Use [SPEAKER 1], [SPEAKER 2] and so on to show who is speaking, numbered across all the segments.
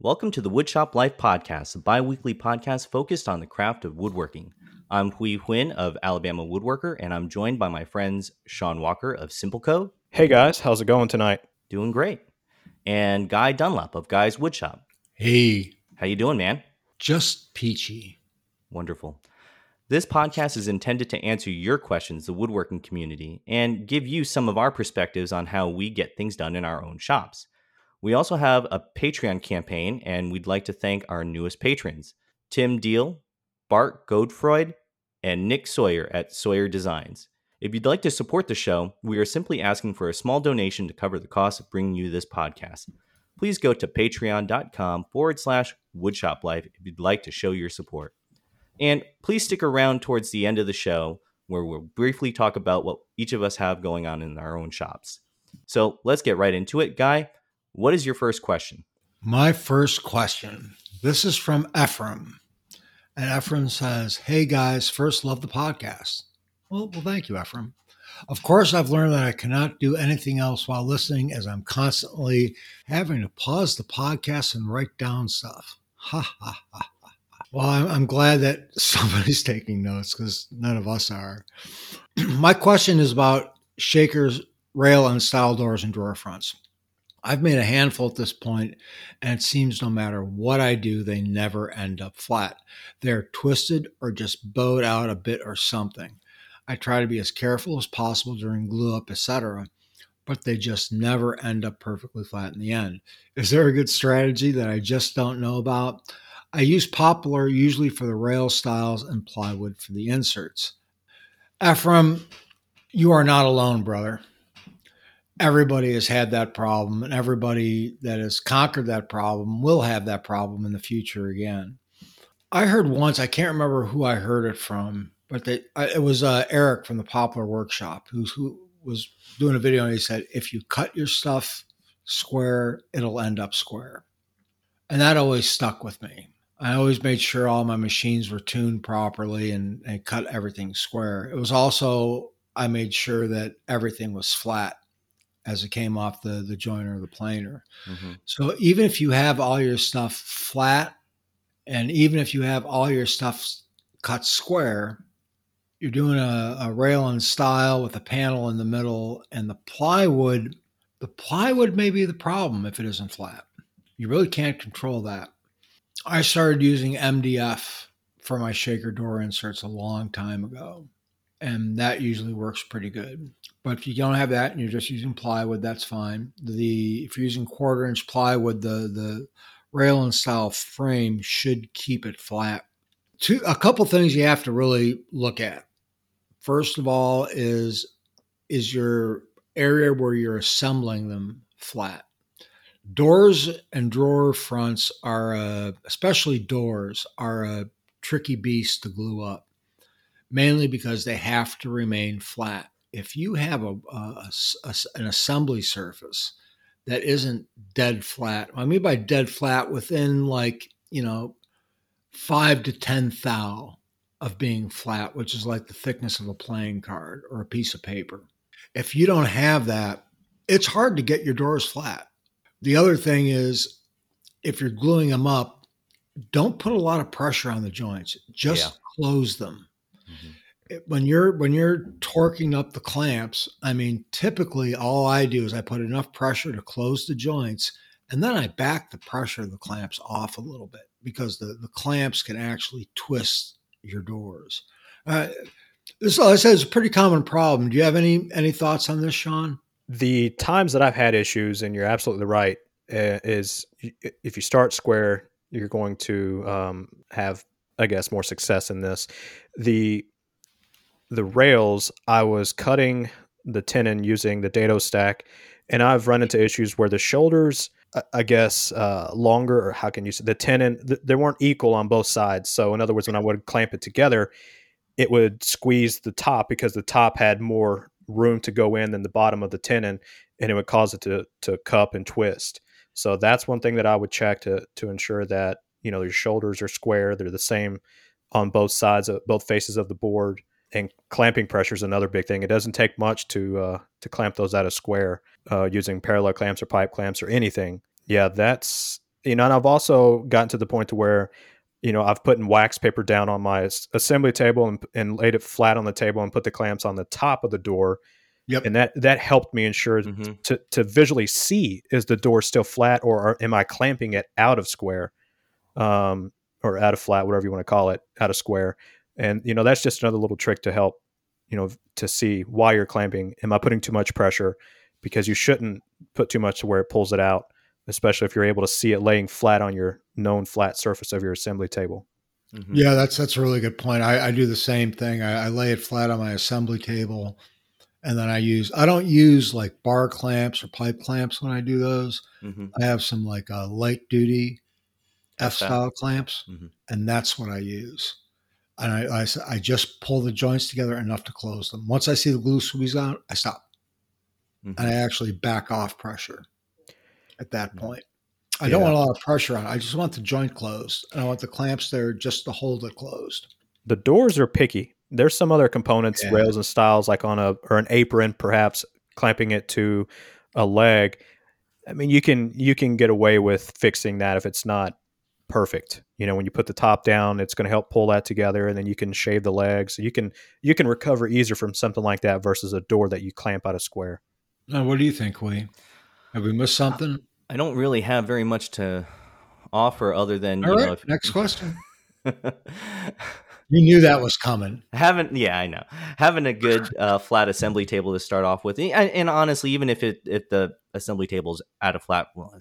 [SPEAKER 1] Welcome to the Woodshop Life Podcast, a bi weekly podcast focused on the craft of woodworking. I'm Huy Huynh of Alabama Woodworker, and I'm joined by my friends Sean Walker of Simple Co.
[SPEAKER 2] Hey guys, how's it going tonight?
[SPEAKER 1] Doing great. And Guy Dunlap of Guy's Woodshop.
[SPEAKER 3] Hey,
[SPEAKER 1] How you doing, man?
[SPEAKER 3] just peachy.
[SPEAKER 1] Wonderful. This podcast is intended to answer your questions, the woodworking community, and give you some of our perspectives on how we get things done in our own shops. We also have a Patreon campaign, and we'd like to thank our newest patrons Tim Deal, Bart Godefroyd, and Nick Sawyer at Sawyer Designs. If you'd like to support the show, we are simply asking for a small donation to cover the cost of bringing you this podcast. Please go to patreon.com forward slash woodshoplife if you'd like to show your support. And please stick around towards the end of the show where we'll briefly talk about what each of us have going on in our own shops. So let's get right into it. Guy, what is your first question?
[SPEAKER 3] My first question. This is from Ephraim. And Ephraim says, Hey guys, first love the podcast. Well, well, thank you, Ephraim. Of course, I've learned that I cannot do anything else while listening as I'm constantly having to pause the podcast and write down stuff. Ha ha ha. Well, I'm, I'm glad that somebody's taking notes because none of us are. My question is about shakers, rail, and style doors and drawer fronts. I've made a handful at this point, and it seems no matter what I do, they never end up flat. They're twisted or just bowed out a bit or something. I try to be as careful as possible during glue up, etc., but they just never end up perfectly flat in the end. Is there a good strategy that I just don't know about? I use poplar usually for the rail stiles and plywood for the inserts. Ephraim, you are not alone, brother everybody has had that problem and everybody that has conquered that problem will have that problem in the future again. I heard once i can't remember who i heard it from but they, it was uh, eric from the poplar workshop who, who was doing a video and he said if you cut your stuff square it'll end up square. And that always stuck with me. I always made sure all my machines were tuned properly and, and cut everything square. It was also i made sure that everything was flat as it came off the the joiner or the planer. Mm-hmm. So even if you have all your stuff flat, and even if you have all your stuff cut square, you're doing a, a rail and stile with a panel in the middle, and the plywood. The plywood may be the problem if it isn't flat. You really can't control that. I started using MDF for my shaker door inserts a long time ago, and that usually works pretty good. But if you don't have that and you're just using plywood, that's fine. The if you're using quarter inch plywood, the the rail and stile frame should keep it flat. Two a couple things you have to really look at. First of all, is is your area where you're assembling them flat. Doors and drawer fronts are, a, especially doors, are a tricky beast to glue up, mainly because they have to remain flat if you have a, a, a, an assembly surface that isn't dead flat, I mean by dead flat within like you know five to ten thou of being flat, which is like the thickness of a playing card or a piece of paper. If you don't have that, it's hard to get your doors flat. The other thing is, if you're gluing them up, don't put a lot of pressure on the joints. Just yeah. close them. Mm-hmm when you're when you're torquing up the clamps, I mean, typically all I do is I put enough pressure to close the joints, and then I back the pressure of the clamps off a little bit because the the clamps can actually twist your doors. Uh, this, I said, is a pretty common problem. Do you have any any thoughts on this, Sean?
[SPEAKER 2] The times that I've had issues, and you're absolutely right, uh, is if you start square, you're going to um, have, I guess, more success in this. The the rails, I was cutting the tenon using the dado stack, and I've run into issues where the shoulders, I guess, uh, longer, or how can you say the tenon, th- they weren't equal on both sides. So, in other words, when I would clamp it together, it would squeeze the top because the top had more room to go in than the bottom of the tenon, and it would cause it to to cup and twist. So that's one thing that I would check to to ensure that you know your shoulders are square, they're the same on both sides of both faces of the board and clamping pressure is another big thing. It doesn't take much to uh, to clamp those out of square uh, using parallel clamps or pipe clamps or anything. Yeah, that's you know, and I've also gotten to the point to where, you know, I've put wax paper down on my assembly table and, and laid it flat on the table and put the clamps on the top of the door.
[SPEAKER 3] Yep.
[SPEAKER 2] And that that helped me ensure
[SPEAKER 1] Mhm.
[SPEAKER 2] to to visually see is the door still flat or are, am I clamping it out of square, um, or out of flat, whatever you want to call it, out of square. And you know that's just another little trick to help, you know, to see why you're clamping. Am I putting too much pressure? Because you shouldn't put too much to where it pulls it out, especially if you're able to see it laying flat on your known flat surface of your assembly table.
[SPEAKER 1] Mhm.
[SPEAKER 3] Yeah, that's that's a really good point. I, I do the same thing. I, I lay it flat on my assembly table, and then I use. I don't use like bar clamps or pipe clamps when I do those.
[SPEAKER 1] Mhm.
[SPEAKER 3] I have some like uh, light duty F style clamps,
[SPEAKER 1] Mhm.
[SPEAKER 3] and that's what I use. And I, I just pull the joints together enough to close them. Once I see the glue squeeze out, I stop
[SPEAKER 1] Mhm.
[SPEAKER 3] and I actually back off pressure at that point. I don't want a lot of pressure on it. I just want the joint closed, and I want the clamps there just to hold it closed.
[SPEAKER 2] The doors are picky. There's some other components,
[SPEAKER 3] Yeah.
[SPEAKER 2] rails and stiles, like on a or an apron, perhaps clamping it to a leg. I mean, you can you can get away with fixing that if it's not perfect. You know, when you put the top down, it's going to help pull that together, and then you can shave the legs. You can you can recover easier from something like that versus a door that you clamp out of square.
[SPEAKER 3] Now, what do you think, we Have we missed something?
[SPEAKER 1] I don't really have very much to offer other than
[SPEAKER 3] All
[SPEAKER 1] you
[SPEAKER 3] right,
[SPEAKER 1] know, if,
[SPEAKER 3] next question. You knew that was coming.
[SPEAKER 1] having yeah i know having a good uh, flat assembly table to start off with and, and honestly even if it if the assembly table is at a flat well,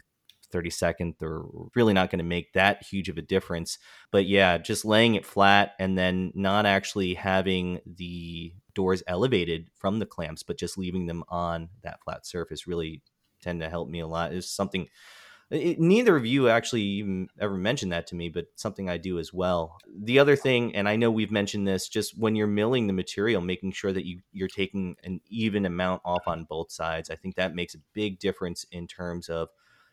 [SPEAKER 1] 30 second they're really not going to make that huge of a difference but yeah just laying it flat and then not actually having the doors elevated from the clamps but just leaving them on that flat surface really tend to help me a lot is something it, neither of you actually even ever mentioned that to me, but something I do as well. The other thing, and I know we've mentioned this, just when you're milling the material, making sure that you you're taking an even amount off on both sides. I think that makes a big difference in terms of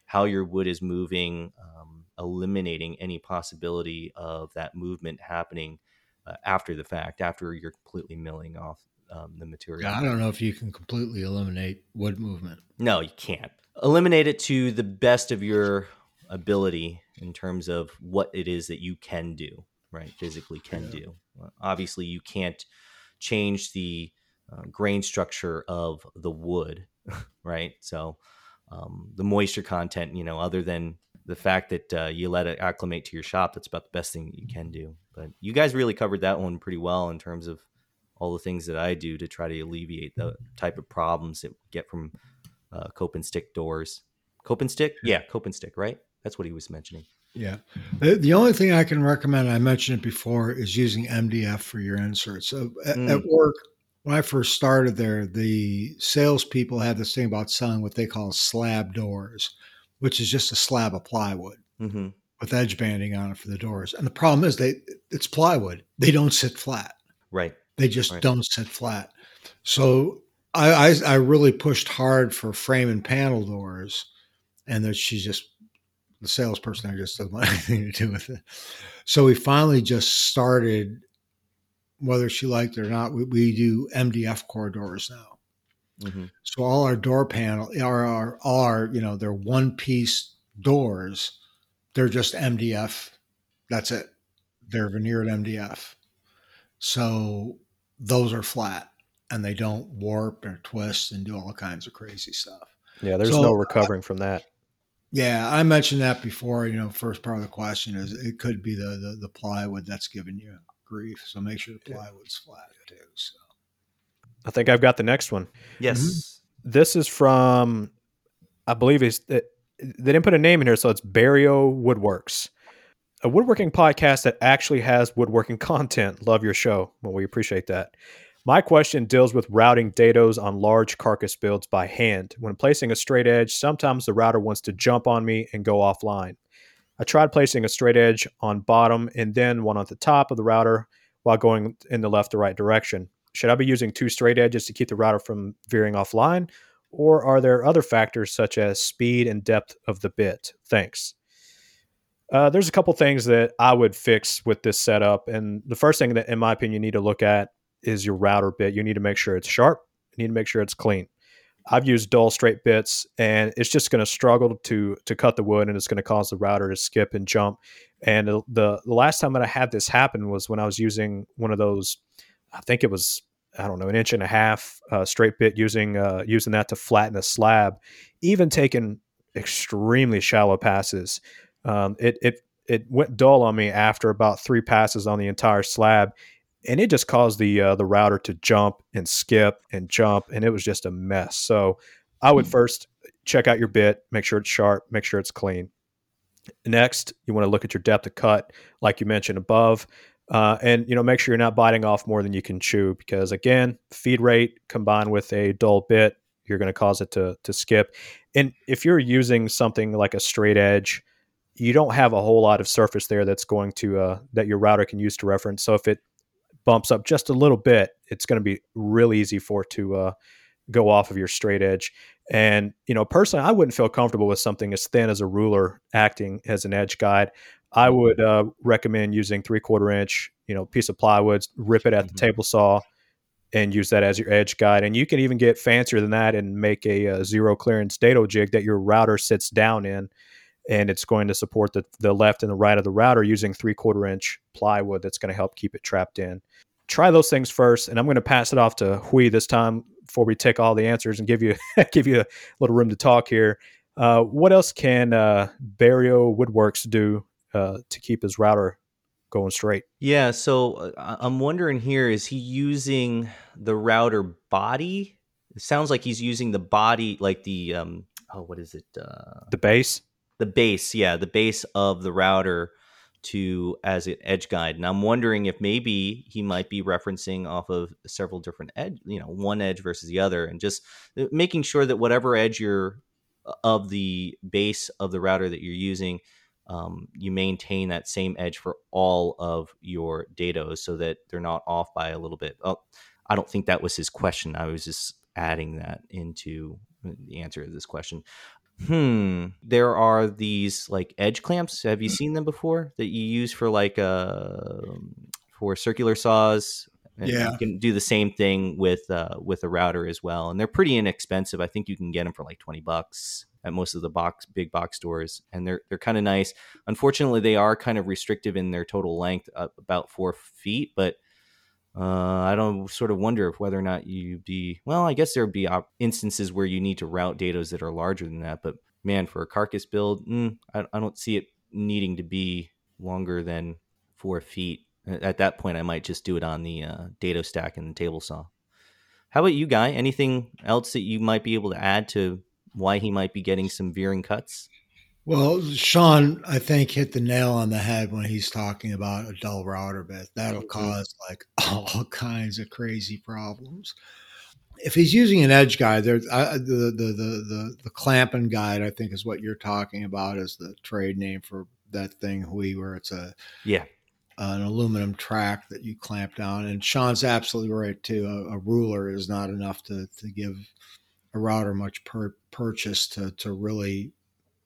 [SPEAKER 1] how your wood is moving, um, eliminating any possibility of that movement happening uh, after the fact, after you're completely milling off um, the material.
[SPEAKER 3] Yeah, I don't know if you can completely eliminate wood movement.
[SPEAKER 1] No, you can't. Eliminate it to the best of your ability in terms of what it is that you can do, right? Physically can
[SPEAKER 3] Yeah.
[SPEAKER 1] do. Obviously, you can't change the uh, grain structure of the wood, right? So, um, the moisture content, you know, other than the fact that uh, you let it acclimate to your shop, that's about the best thing you can do. But you guys really covered that one pretty well in terms of all the things that I do to try to alleviate the type of problems that get from uh, cope and stick doors. Cope and stick? Yeah, cope and stick, right? That's what he was mentioning.
[SPEAKER 3] Yeah. The, the only thing I can recommend, I mentioned it before, is using MDF for your inserts. So at,
[SPEAKER 1] Mm.
[SPEAKER 3] at work, when I first started there, the salespeople had this thing about selling what they call slab doors, which is just a slab of plywood
[SPEAKER 1] hmm
[SPEAKER 3] with edge banding on it for the doors. And the problem is they it's plywood. They don't sit flat.
[SPEAKER 1] Right.
[SPEAKER 3] They just
[SPEAKER 1] Right.
[SPEAKER 3] don't sit flat. So I, I I really pushed hard for frame and panel doors, and that she just the salesperson there just doesn't want anything to do with it. So we finally just started, whether she liked it or not. We, we do MDF core doors now.
[SPEAKER 1] hmm
[SPEAKER 3] So all our door panel are our all our you know they're one piece doors. They're just MDF. That's it. They're veneered MDF. So those are flat and they don't warp or twist and do all kinds of crazy stuff.
[SPEAKER 2] Yeah, there's
[SPEAKER 3] So,
[SPEAKER 2] no
[SPEAKER 3] uh,
[SPEAKER 2] recovering from that.
[SPEAKER 3] Yeah, I mentioned that before. You know, first part of the question is it could be the the, the plywood that's giving you grief. So make sure the plywood's flat too. So.
[SPEAKER 2] I think I've got the next one.
[SPEAKER 1] Yes. Mm-hmm.
[SPEAKER 2] This is from, I believe it's it, they didn't put a name in here, so it's Barrio Woodworks, a woodworking podcast that actually has woodworking content. Love your show. Well, we appreciate that. My question deals with routing dados on large carcass builds by hand. When placing a straight edge, sometimes the router wants to jump on me and go offline. I tried placing a straight edge on bottom and then one on the top of the router while going in the left or right direction. Should I be using two straight edges to keep the router from veering offline? Or are there other factors such as speed and depth of the bit? Thanks. Uh, there's a couple things that I would fix with this setup. And the first thing that, in my opinion, you need to look at is your router bit. You need to make sure it's sharp. You need to make sure it's clean. I've used dull straight bits, and it's just going to struggle to to cut the wood, and it's going to cause the router to skip and jump. And the, the last time that I had this happen was when I was using one of those, I think it was I don't know an inch and a half uh, straight bit using uh, using that to flatten a slab, even taking extremely shallow passes. Um, it it it went dull on me after about three passes on the entire slab, and it just caused the uh, the router to jump and skip and jump, and it was just a mess. So I would mm-hmm. first check out your bit, make sure it's sharp, make sure it's clean. Next, you want to look at your depth of cut, like you mentioned above, uh, and you know make sure you're not biting off more than you can chew, because again, feed rate combined with a dull bit, you're going to cause it to to skip. And if you're using something like a straight edge, you don't have a whole lot of surface there that's going to uh, that your router can use to reference. So if it bumps up just a little bit, it's going to be real easy for it to uh, go off of your straight edge. And you know, personally, I wouldn't feel comfortable with something as thin as a ruler acting as an edge guide. I mm-hmm. would uh, recommend using three quarter inch, you know, piece of plywood, rip it at mm-hmm. the table saw, and use that as your edge guide. And you can even get fancier than that and make a, a zero clearance dado jig that your router sits down in and it's going to support the, the left and the right of the router using three quarter inch plywood that's going to help keep it trapped in. Try those things first, and I'm going to pass it off to Huy this time before we take all the answers and give you give you a little room to talk here. Uh, what else can uh, Barrio Woodworks do uh, to keep his router going straight?
[SPEAKER 1] Yeah, so uh, I'm wondering here: is he using the router body? It sounds like he's using the body, like the um, oh, what is it? Uh,
[SPEAKER 2] the base
[SPEAKER 1] the base, yeah, the base of the router to as an edge guide. And I'm wondering if maybe he might be referencing off of several different edge, you know, one edge versus the other, and just uh, making sure that whatever edge you're uh, of the base of the router that you're using, um, you maintain that same edge for all of your dados so that they're not off by a little bit. Oh, I don't think that was his question. I was just adding that into the answer to this question hmm. There are these like edge clamps. Have you seen them before that you use for like uh for circular saws? And yeah. you can do the same thing with uh with a router as well and they're pretty inexpensive. I think you can get them for like 20 bucks at most of the box big box stores and they're they're kind of nice. Unfortunately they are kind of restrictive in their total length uh, about four feet but uh, I don't sort of wonder if whether or not you'd be well. I guess there would be op- instances where you need to route dados that are larger than that. But man, for a carcass build, mm, I, I, don't see it needing to be longer than four feet. At that point, I might just do it on the uh, dado stack and the table saw. How about you, Guy? Anything else that you might be able to add to why he might be getting some veering cuts?
[SPEAKER 3] Well, Sean, I think hit the nail on the head when he's talking about a dull router bit. That'll mm-hmm. cause like all kinds of crazy problems. If he's using an edge guide, there the, the the the the clamping guide, I think, is what you're talking about, is the trade name for that thing, Huy, where it's a
[SPEAKER 1] yeah
[SPEAKER 3] an aluminum track that you clamp down. And Sean's absolutely right too. A, a ruler is not enough to to give a router much per, purchase to to really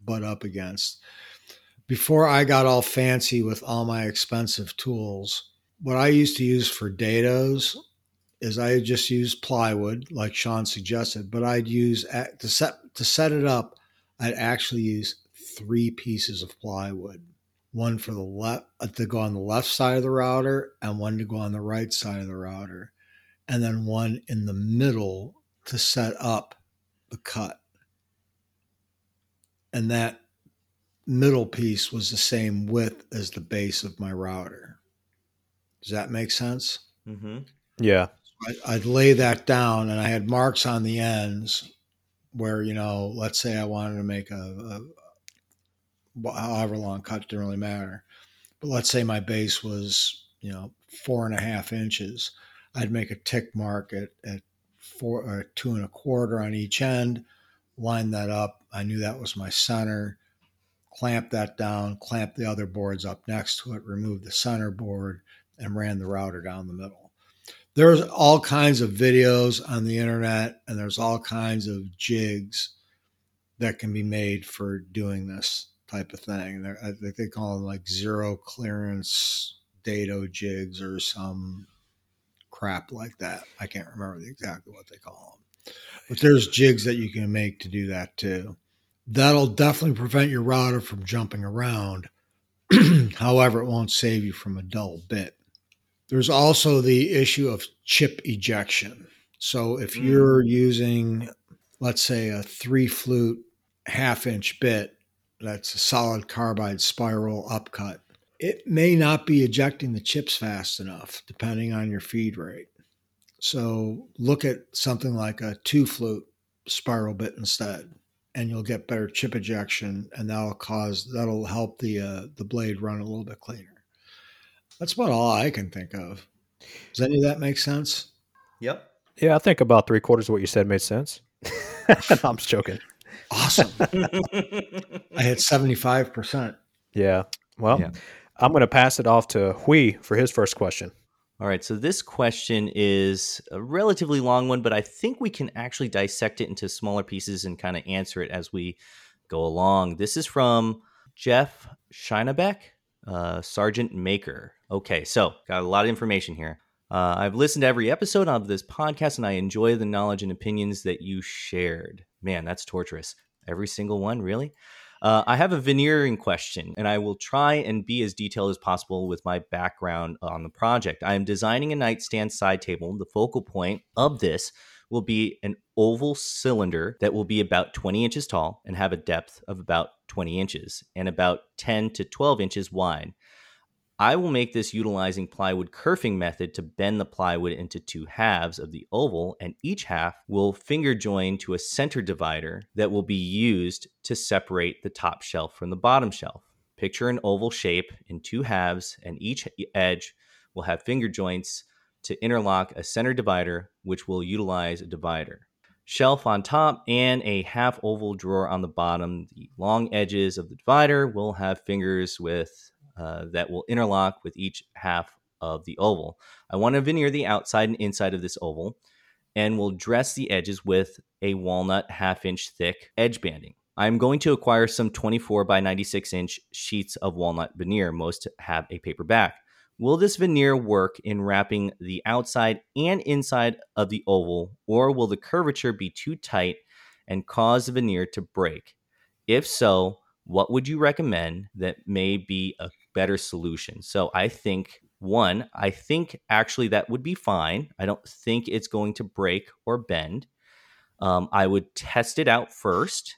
[SPEAKER 3] butt up against. Before I got all fancy with all my expensive tools, what I used to use for dados is I just used plywood, like Sean suggested, but I'd use to set to set it up. I'd actually use three pieces of plywood, one for the left uh, to go on the left side of the router, and one to go on the right side of the router, and then one in the middle to set up the cut and that middle piece was the same width as the base of my router. Does that make sense?
[SPEAKER 2] Mm-hmm. Yeah.
[SPEAKER 3] I, would lay that down, and I had marks on the ends where you know, let's say I wanted to make a, a however long cut didn't really matter, but let's say my base was you know four and a half inches. I'd make a tick mark at at four or two and a quarter on each end line that up. I knew that was my center. Clamped that down, clamped the other boards up next to it, removed the center board, and ran the router down the middle. There's all kinds of videos on the internet, and there's all kinds of jigs that can be made for doing this type of thing. They're, I think they call them like zero clearance dado jigs or some crap like that. I can't remember exactly what they call them But there's jigs that you can make to do that too. That'll definitely prevent your router from jumping around. However, it won't save you from a dull bit. There's also the issue of chip ejection. So if
[SPEAKER 1] Mm.
[SPEAKER 3] you're using, let's say, a three flute half inch bit, that's a solid carbide spiral upcut, it may not be ejecting the chips fast enough, depending on your feed rate. So look at something like a two flute spiral bit instead, and you'll get better chip ejection, and that'll cause that'll help the uh, the blade run a little bit cleaner. That's about all I can think of. Does any of that make sense?
[SPEAKER 1] Yep.
[SPEAKER 2] Yeah, I think about three quarters of what you said made sense. I'm just joking.
[SPEAKER 3] Awesome. I hit seventy five percent.
[SPEAKER 2] Yeah. Well,
[SPEAKER 1] Yeah.
[SPEAKER 2] I'm going to pass it off to Huy for his first question.
[SPEAKER 1] All right, so this question is a relatively long one, but I think we can actually dissect it into smaller pieces and kind of answer it as we go along. This is from Jeff Shinebeck, uh, Sergeant Maker. Okay, so got a lot of information here. Uh, I've listened to every episode of this podcast and I enjoy the knowledge and opinions that you shared. Man, that's torturous. Every single one, really? Uh, I have a veneering question, and I will try and be as detailed as possible with my background on the project. I am designing a nightstand side table. The focal point of this will be an oval cylinder that will be about 20 inches tall and have a depth of about 20 inches and about 10 to 12 inches wide. I will make this utilizing plywood kerfing method to bend the plywood into two halves of the oval, and each half will finger join to a center divider that will be used to separate the top shelf from the bottom shelf. Picture an oval shape in two halves, and each edge will have finger joints to interlock a center divider, which will utilize a divider. Shelf on top and a half oval drawer on the bottom. The long edges of the divider will have fingers with uh, that will interlock with each half of the oval. I want to veneer the outside and inside of this oval and will dress the edges with a walnut half inch thick edge banding. I'm going to acquire some 24 by 96 inch sheets of walnut veneer. Most have a paper back. Will this veneer work in wrapping the outside and inside of the oval, or will the curvature be too tight and cause the veneer to break? If so, what would you recommend that may be a better solution? So I think one, I think actually that would be fine. I don't think it's going to break or bend. Um, I would test it out first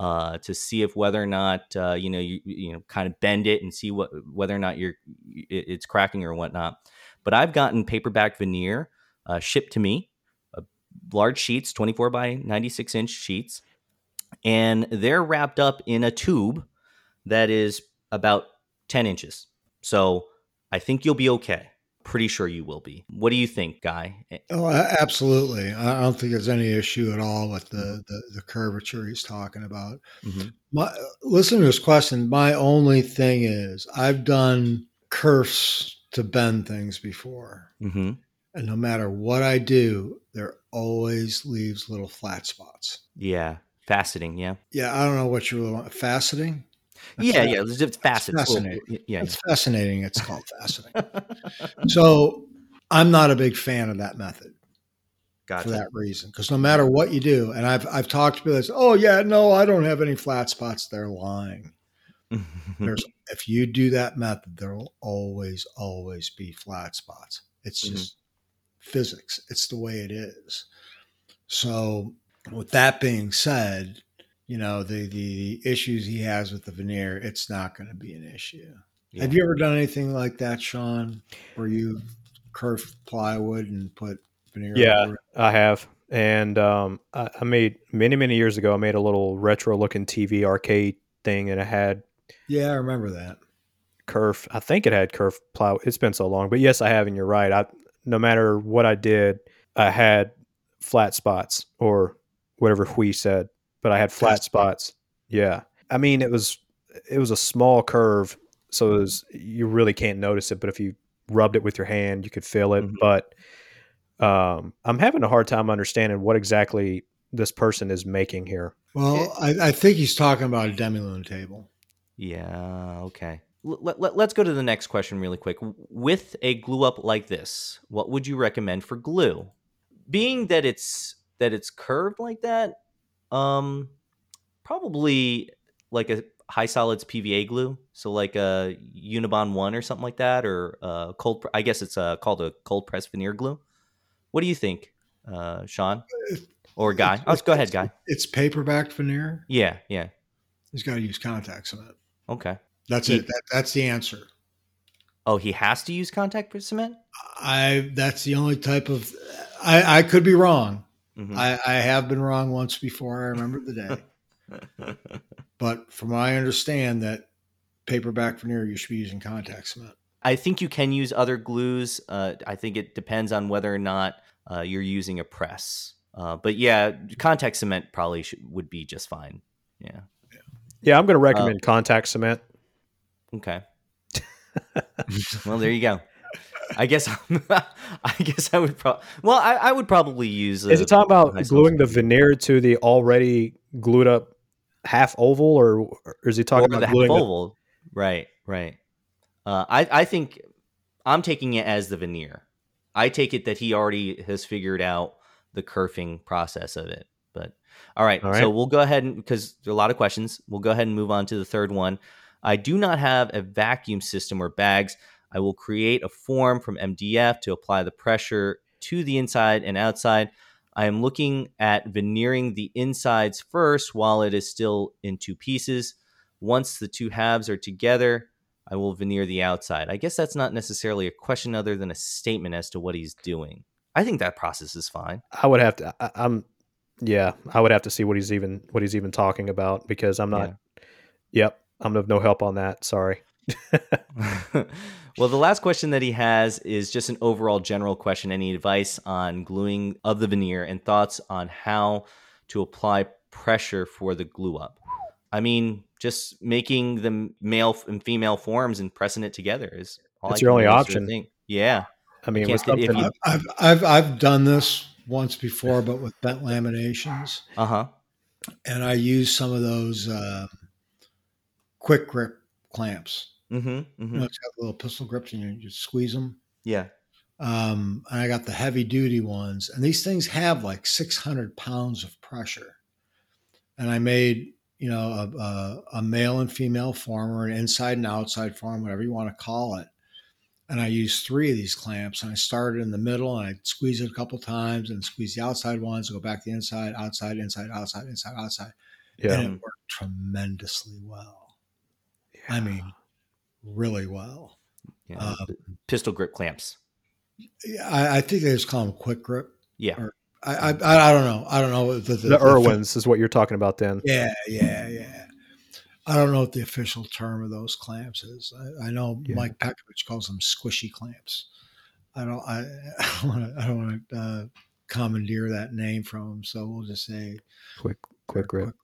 [SPEAKER 1] uh, to see if whether or not uh, you know you you know kind of bend it and see what whether or not you're it- it's cracking or whatnot. But I've gotten paperback veneer uh, shipped to me, uh, large sheets, 24 by 96 inch sheets, and they're wrapped up in a tube that is about 10 inches. So I think you'll be okay. Pretty sure you will be. What do you think, Guy?
[SPEAKER 3] Oh, absolutely. I don't think there's any issue at all with the the, the curvature he's talking about.
[SPEAKER 1] Mhm.
[SPEAKER 3] My listen to his question. My only thing is I've done curves to bend things before,
[SPEAKER 1] Mhm.
[SPEAKER 3] and no matter what I do, there always leaves little flat spots.
[SPEAKER 1] Yeah, faceting. Yeah,
[SPEAKER 3] Yeah, I don't know what you really want. Faceting?
[SPEAKER 1] Yeah, yeah. It's facets. Well,
[SPEAKER 3] fascinating.
[SPEAKER 1] yeah,
[SPEAKER 3] It's fascinating. It's called fascinating. so I'm not a big fan of that method.
[SPEAKER 1] gotcha.
[SPEAKER 3] for that reason. Because no matter what you do, and I've I've talked to people that say, "Oh yeah, no, I don't have any flat spots." They're lying. There's if you do that method, there will always always be flat spots. It's
[SPEAKER 1] Mhm.
[SPEAKER 3] just physics. It's the way it is. So, with that being said, you know the the issues he has with the veneer, it's not going to be an issue.
[SPEAKER 1] Yeah.
[SPEAKER 3] Have you ever done anything like that, Sean, where you curved plywood and put veneer?
[SPEAKER 2] Yeah.
[SPEAKER 3] over it?
[SPEAKER 2] I have. And um, I, I made many, many years ago, I made a little retro looking TV arcade thing and it had
[SPEAKER 3] Yeah, I remember that.
[SPEAKER 2] curve. I think it had curve plow. It's been so long, but yes, I have, and you're right. I no matter what I did, I had flat spots or whatever Huy said, but I had flat
[SPEAKER 3] Flat spot.
[SPEAKER 2] spots. Yeah, I mean it was it was a small curve, so it was, you really can't notice it. But if you rubbed it with your hand, you could feel it.
[SPEAKER 1] Mhm.
[SPEAKER 2] But um, I'm having a hard time understanding what exactly this person is making here.
[SPEAKER 3] Well, I, I think he's talking about a demi-lune table.
[SPEAKER 1] Yeah, okay. Let, let, let's go to the next question really quick. With a glue up like this, what would you recommend for glue? Being that it's that it's curved like that, um, probably like a high solids PVA glue, so like a Unibond one or something like that, or uh, cold. I guess it's uh, called a cold press veneer glue. What do you think, uh, Sean or Guy? Oh, go ahead, Guy.
[SPEAKER 3] It's paperback veneer.
[SPEAKER 1] Yeah, yeah.
[SPEAKER 3] He's got to use contact cement.
[SPEAKER 1] Okay.
[SPEAKER 3] That's
[SPEAKER 1] He-
[SPEAKER 3] it. That, that's the answer.
[SPEAKER 1] Oh, he has to use contact cement.
[SPEAKER 3] I. That's the only type of. I, I could be wrong.
[SPEAKER 1] Mhm.
[SPEAKER 3] I, I have been wrong once before. I remember the day. but from what I understand, that paperback veneer, you should be using contact cement.
[SPEAKER 1] I think you can use other glues. Uh, I think it depends on whether or not uh, you're using a press. Uh, but yeah, contact cement probably should, would be just fine. Yeah.
[SPEAKER 2] Yeah, I'm going to
[SPEAKER 1] Uh,
[SPEAKER 2] recommend contact cement.
[SPEAKER 1] Okay. well, there you go. I guess I guess I would probably well I, I would probably use.
[SPEAKER 2] Is it talking about gluing the veneer to the already glued up half oval, or, or is he talking
[SPEAKER 1] or the
[SPEAKER 2] about gluing the,
[SPEAKER 1] oval? Right, right. Uh, I I think I'm taking it as the veneer. I take it that he already has figured out the kerfing process of it. But all right,
[SPEAKER 2] All
[SPEAKER 1] so we'll go ahead and because there are a lot of questions, we'll go ahead and move on to the third one. I do not have a vacuum system or bags. I will create a form from MDF to apply the pressure to the inside and outside. I am looking at veneering the insides first while it is still in two pieces. Once the two halves are together, I will veneer the outside. I guess that's not necessarily a question other than a statement as to what he's doing. I think that process is fine.
[SPEAKER 2] I would have to. I, I'm. Yeah, I would have to see what he's even what he's even talking about because I'm not. Yep, I'm of no help on that. Sorry.
[SPEAKER 1] well, the last question that he has is just an overall general question. Any advice on gluing of the veneer and thoughts on how to apply pressure for the glue up? I mean, just making the male and female forms and pressing it together is all
[SPEAKER 2] That's
[SPEAKER 1] I
[SPEAKER 2] your only
[SPEAKER 1] really sort of
[SPEAKER 2] option.
[SPEAKER 1] think. Yeah.
[SPEAKER 2] I mean,
[SPEAKER 1] can't
[SPEAKER 2] with something,
[SPEAKER 1] you-
[SPEAKER 3] I've, I've I've done this once before, but with bent laminations,
[SPEAKER 1] Uh huh.
[SPEAKER 3] and I use some of those uh, quick grip clamps.
[SPEAKER 1] Mm-hmm. Mm-hmm.
[SPEAKER 3] know, it's got little pistol grips, and you just squeeze them.
[SPEAKER 1] Yeah.
[SPEAKER 3] Um, and I got the heavy duty ones, and these things have like 600 pounds of pressure. And I made, you know, a, a, a male and female form, or an inside and outside form, whatever you want to call it. And I used three of these clamps, and I started in the middle, and I squeezed it a couple times, and squeeze the outside ones, go back to the inside, outside, inside, outside, inside, outside,
[SPEAKER 2] yeah,
[SPEAKER 3] and it worked tremendously well. I mean, really well.
[SPEAKER 1] yeah.
[SPEAKER 3] Uh,
[SPEAKER 1] Pistol grip clamps.
[SPEAKER 3] Yeah, I, I think they just call them quick grip.
[SPEAKER 1] Yeah.
[SPEAKER 3] Or- I, I I I don't know. I don't know the, the,
[SPEAKER 2] the Irwins is what you're talking about. Then
[SPEAKER 3] Yeah, yeah, yeah. I don't know what the official term of those clamps is. I, I know
[SPEAKER 2] Yeah.
[SPEAKER 3] Mike Pekovich calls them squishy clamps. I don't. I, I don't want to. I don't want to uh, commandeer that name from him. So we'll just say
[SPEAKER 2] quick, quick grip.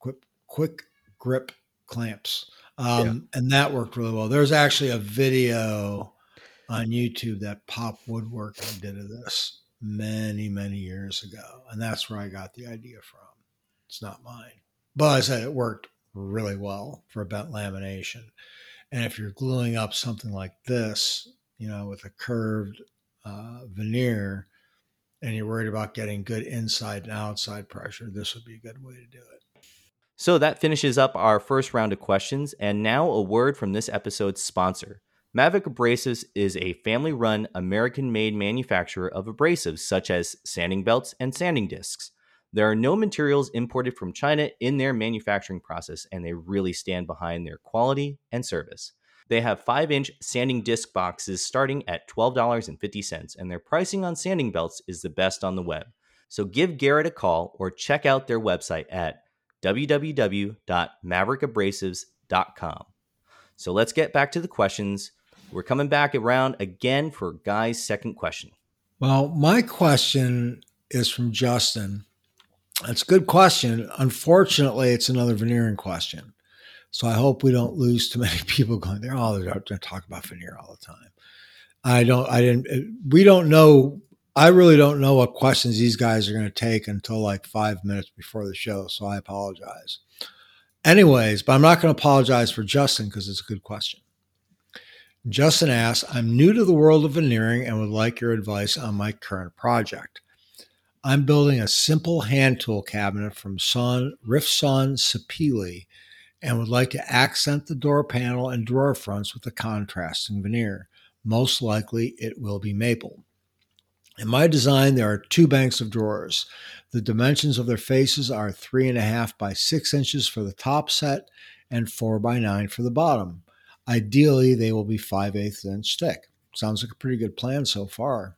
[SPEAKER 3] quick, quick, quick grip clamps. Um, And that worked really well. There's actually a video on YouTube that Pop Woodworking did of this many, many years ago. And that's where I got the idea from. It's not mine. But I said it worked really well for bent lamination. And if you're gluing up something like this, you know, with a curved uh, veneer, and you're worried about getting good inside and outside pressure, this would be a good way to do it.
[SPEAKER 1] So that finishes up our first round of questions. And now a word from this episode's sponsor. Maverick Abrasives is a family run, American made manufacturer of abrasives such as sanding belts and sanding discs. There are no materials imported from China in their manufacturing process, and they really stand behind their quality and service. They have 5 inch sanding disc boxes starting at $12.50, and their pricing on sanding belts is the best on the web. So give Garrett a call or check out their website at www.maverickabrasives.com. So let's get back to the questions. We're coming back around again for Guy's second question.
[SPEAKER 3] Well, my question is from Justin. It's a good question. Unfortunately, it's another veneering question. So I hope we don't lose too many people going there. Oh, they're to talk about veneer all the time. I don't, I didn't, we don't know. I really don't know what questions these guys are going to take until like five minutes before the show. So I apologize. Anyways, but I'm not going to apologize for Justin because it's a good question. Justin asks, I'm new to the world of veneering and would like your advice on my current project. I'm building a simple hand tool cabinet from Son, Riffson sapele and would like to accent the door panel and drawer fronts with a contrasting veneer. Most likely it will be maple. In my design, there are two banks of drawers. The dimensions of their faces are three and a half by six inches for the top set and four by nine for the bottom. Ideally, they will be five eighths inch thick. Sounds like a pretty good plan so far.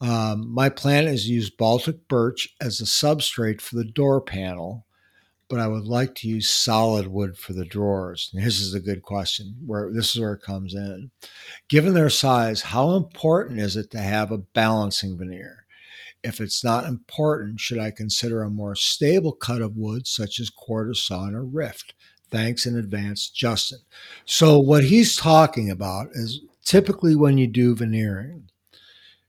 [SPEAKER 3] Um, my plan is to use Baltic birch as the substrate for the door panel but I would like to use solid wood for the drawers. And this is a good question where this is where it comes in. Given their size, how important is it to have a balancing veneer? If it's not important, should I consider a more stable cut of wood such as quarter sawn or rift? Thanks in advance, Justin. So, what he's talking about is typically when you do veneering,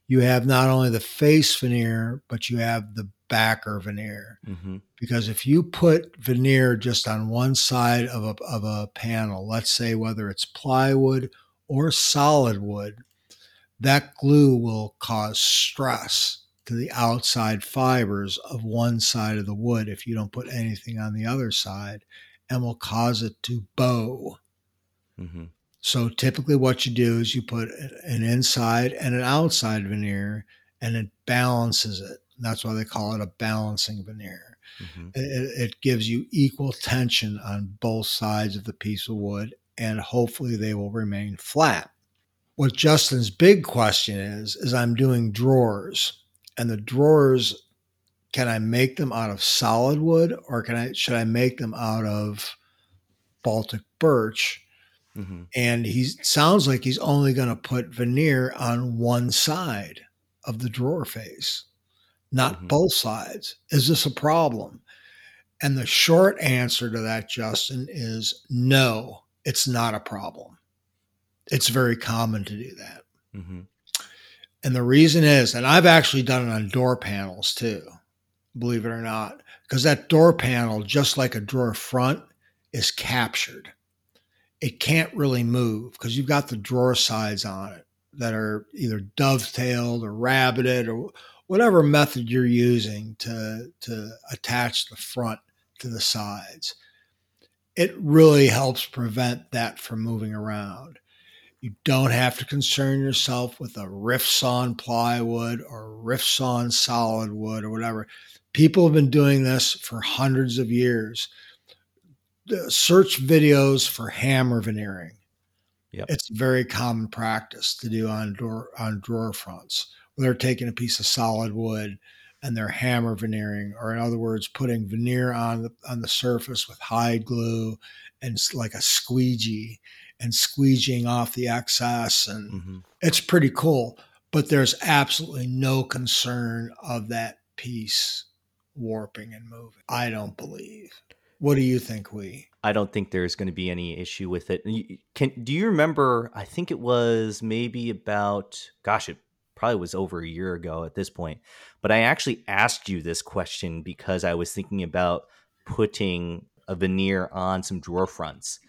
[SPEAKER 3] you have not only the face veneer, but you have the backer veneer. Mm-hmm. Because if you put veneer just on one side of a, of a panel, let's say whether it's plywood or solid wood, that glue will cause stress to the outside fibers of one side of the wood if you don't put anything on the other side and will cause it to bow. Mm-hmm. So typically, what you do is you put an inside and an outside veneer and it balances it. That's why they call it a balancing veneer. Mm-hmm. It, it, gives you equal tension on both sides of the piece of wood, and hopefully they will remain flat. What Justin's big question is is I'm doing drawers, and the drawers can I make them out of solid wood or can I should I make them out of Baltic birch? Mm-hmm. And he sounds like he's only going to put veneer on one side of the drawer face not mm-hmm. both sides. Is this a problem? And the short answer to that, Justin, is no, it's not a problem. It's very common to do that. Mm-hmm. And the reason is, and I've actually done it on door panels too, believe it or not, because that door panel, just like a drawer front, is captured. It can't really move because you've got the drawer sides on it that are either dovetailed or rabbited or whatever method you're using to to attach the front to the sides it really helps prevent that from moving around. You don't have to concern yourself with a rift sawn plywood or rift sawn solid wood or whatever. People have been doing this for hundreds of years. Search videos for hammer veneering. Yep. It's very common practice to do on door on drawer fronts they're taking a piece of solid wood and they're hammer veneering, or in other words, putting veneer on the, on the surface with hide glue and like a squeegee and squeegeeing off the excess. And mm-hmm. it's pretty cool. But there's absolutely no concern of that piece warping and moving. I don't believe. What do you think, we?
[SPEAKER 1] I don't think there's going to be any issue with it. Can do you remember? I think it was maybe about gosh, it probably was over a year ago at this point. But I actually asked you this question because I was thinking about putting a veneer on some drawer fronts.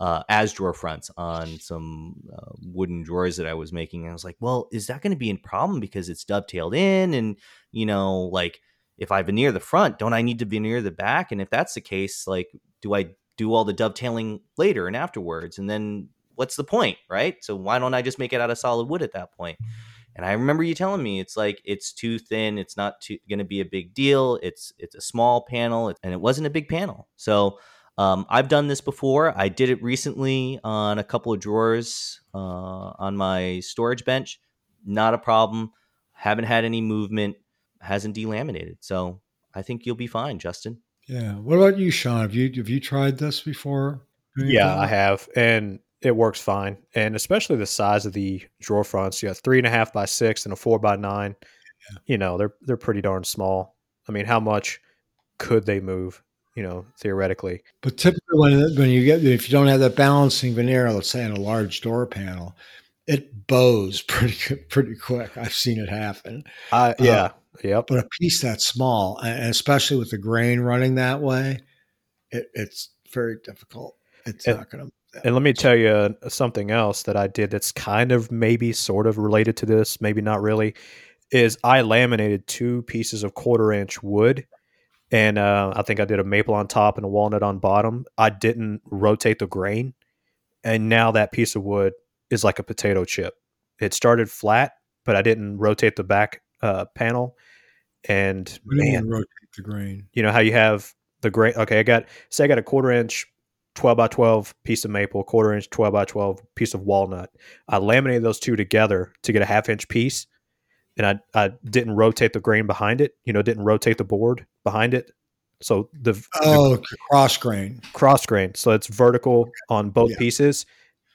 [SPEAKER 1] Uh, as drawer fronts on some uh, wooden drawers that I was making. And I was like, well, is that going to be a problem because it's dovetailed in? And, you know, like if I veneer the front, don't I need to veneer the back? And if that's the case, like, do I do all the dovetailing later and afterwards? And then what's the point, right? So why don't I just make it out of solid wood at that point? And I remember you telling me it's like it's too thin, it's not going to be a big deal. It's it's a small panel, and it wasn't a big panel. So um, I've done this before. I did it recently on a couple of drawers uh, on my storage bench. Not a problem. Haven't had any movement. Hasn't delaminated. So I think you'll be fine, Justin.
[SPEAKER 3] Yeah. What about you, Sean? Have you have you tried this before?
[SPEAKER 2] Yeah, I have, and it works fine, and especially the size of the drawer fronts. You got three and a half by six and a four by nine. Yeah. You know, they're they're pretty darn small. I mean, how much could they move? You know, theoretically.
[SPEAKER 3] But typically, when when you get if you don't have that balancing veneer, let's say in a large door panel, it bows pretty pretty quick. I've seen it happen.
[SPEAKER 2] Uh, yeah, uh, yep.
[SPEAKER 3] But a piece that small, and especially with the grain running that way, it, it's very difficult. It's not going to
[SPEAKER 2] and let me tell you uh, something else that I did that's kind of maybe sort of related to this, maybe not really. is I laminated two pieces of quarter inch wood, and uh, I think I did a maple on top and a walnut on bottom. I didn't rotate the grain, and now that piece of wood is like a potato chip. It started flat, but I didn't rotate the back uh, panel, and
[SPEAKER 3] What do you
[SPEAKER 2] man,
[SPEAKER 3] rotate the grain?
[SPEAKER 2] you know how you have the grain. Okay, I got say I got a quarter inch. 12 by 12 piece of maple, quarter inch 12 by 12 piece of walnut. I laminated those two together to get a half inch piece and I, I didn't rotate the grain behind it, you know, didn't rotate the board behind it. So the, the
[SPEAKER 3] Oh, cross grain.
[SPEAKER 2] cross grain. So it's vertical on both
[SPEAKER 3] Yeah.
[SPEAKER 2] pieces.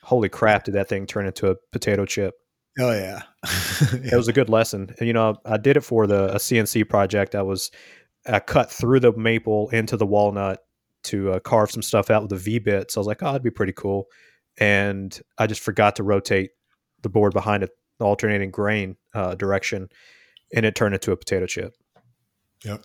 [SPEAKER 2] Holy crap, did that thing turn into a potato chip?
[SPEAKER 3] Oh yeah.
[SPEAKER 2] It was a good lesson. And you know, I did it for the a CNC project. I was I cut through the maple into the walnut to uh, carve some stuff out with a V bit. So I was like, oh, that'd be pretty cool. And I just forgot to rotate the board behind it, the alternating grain uh, direction, and it turned into a potato chip.
[SPEAKER 3] Yep.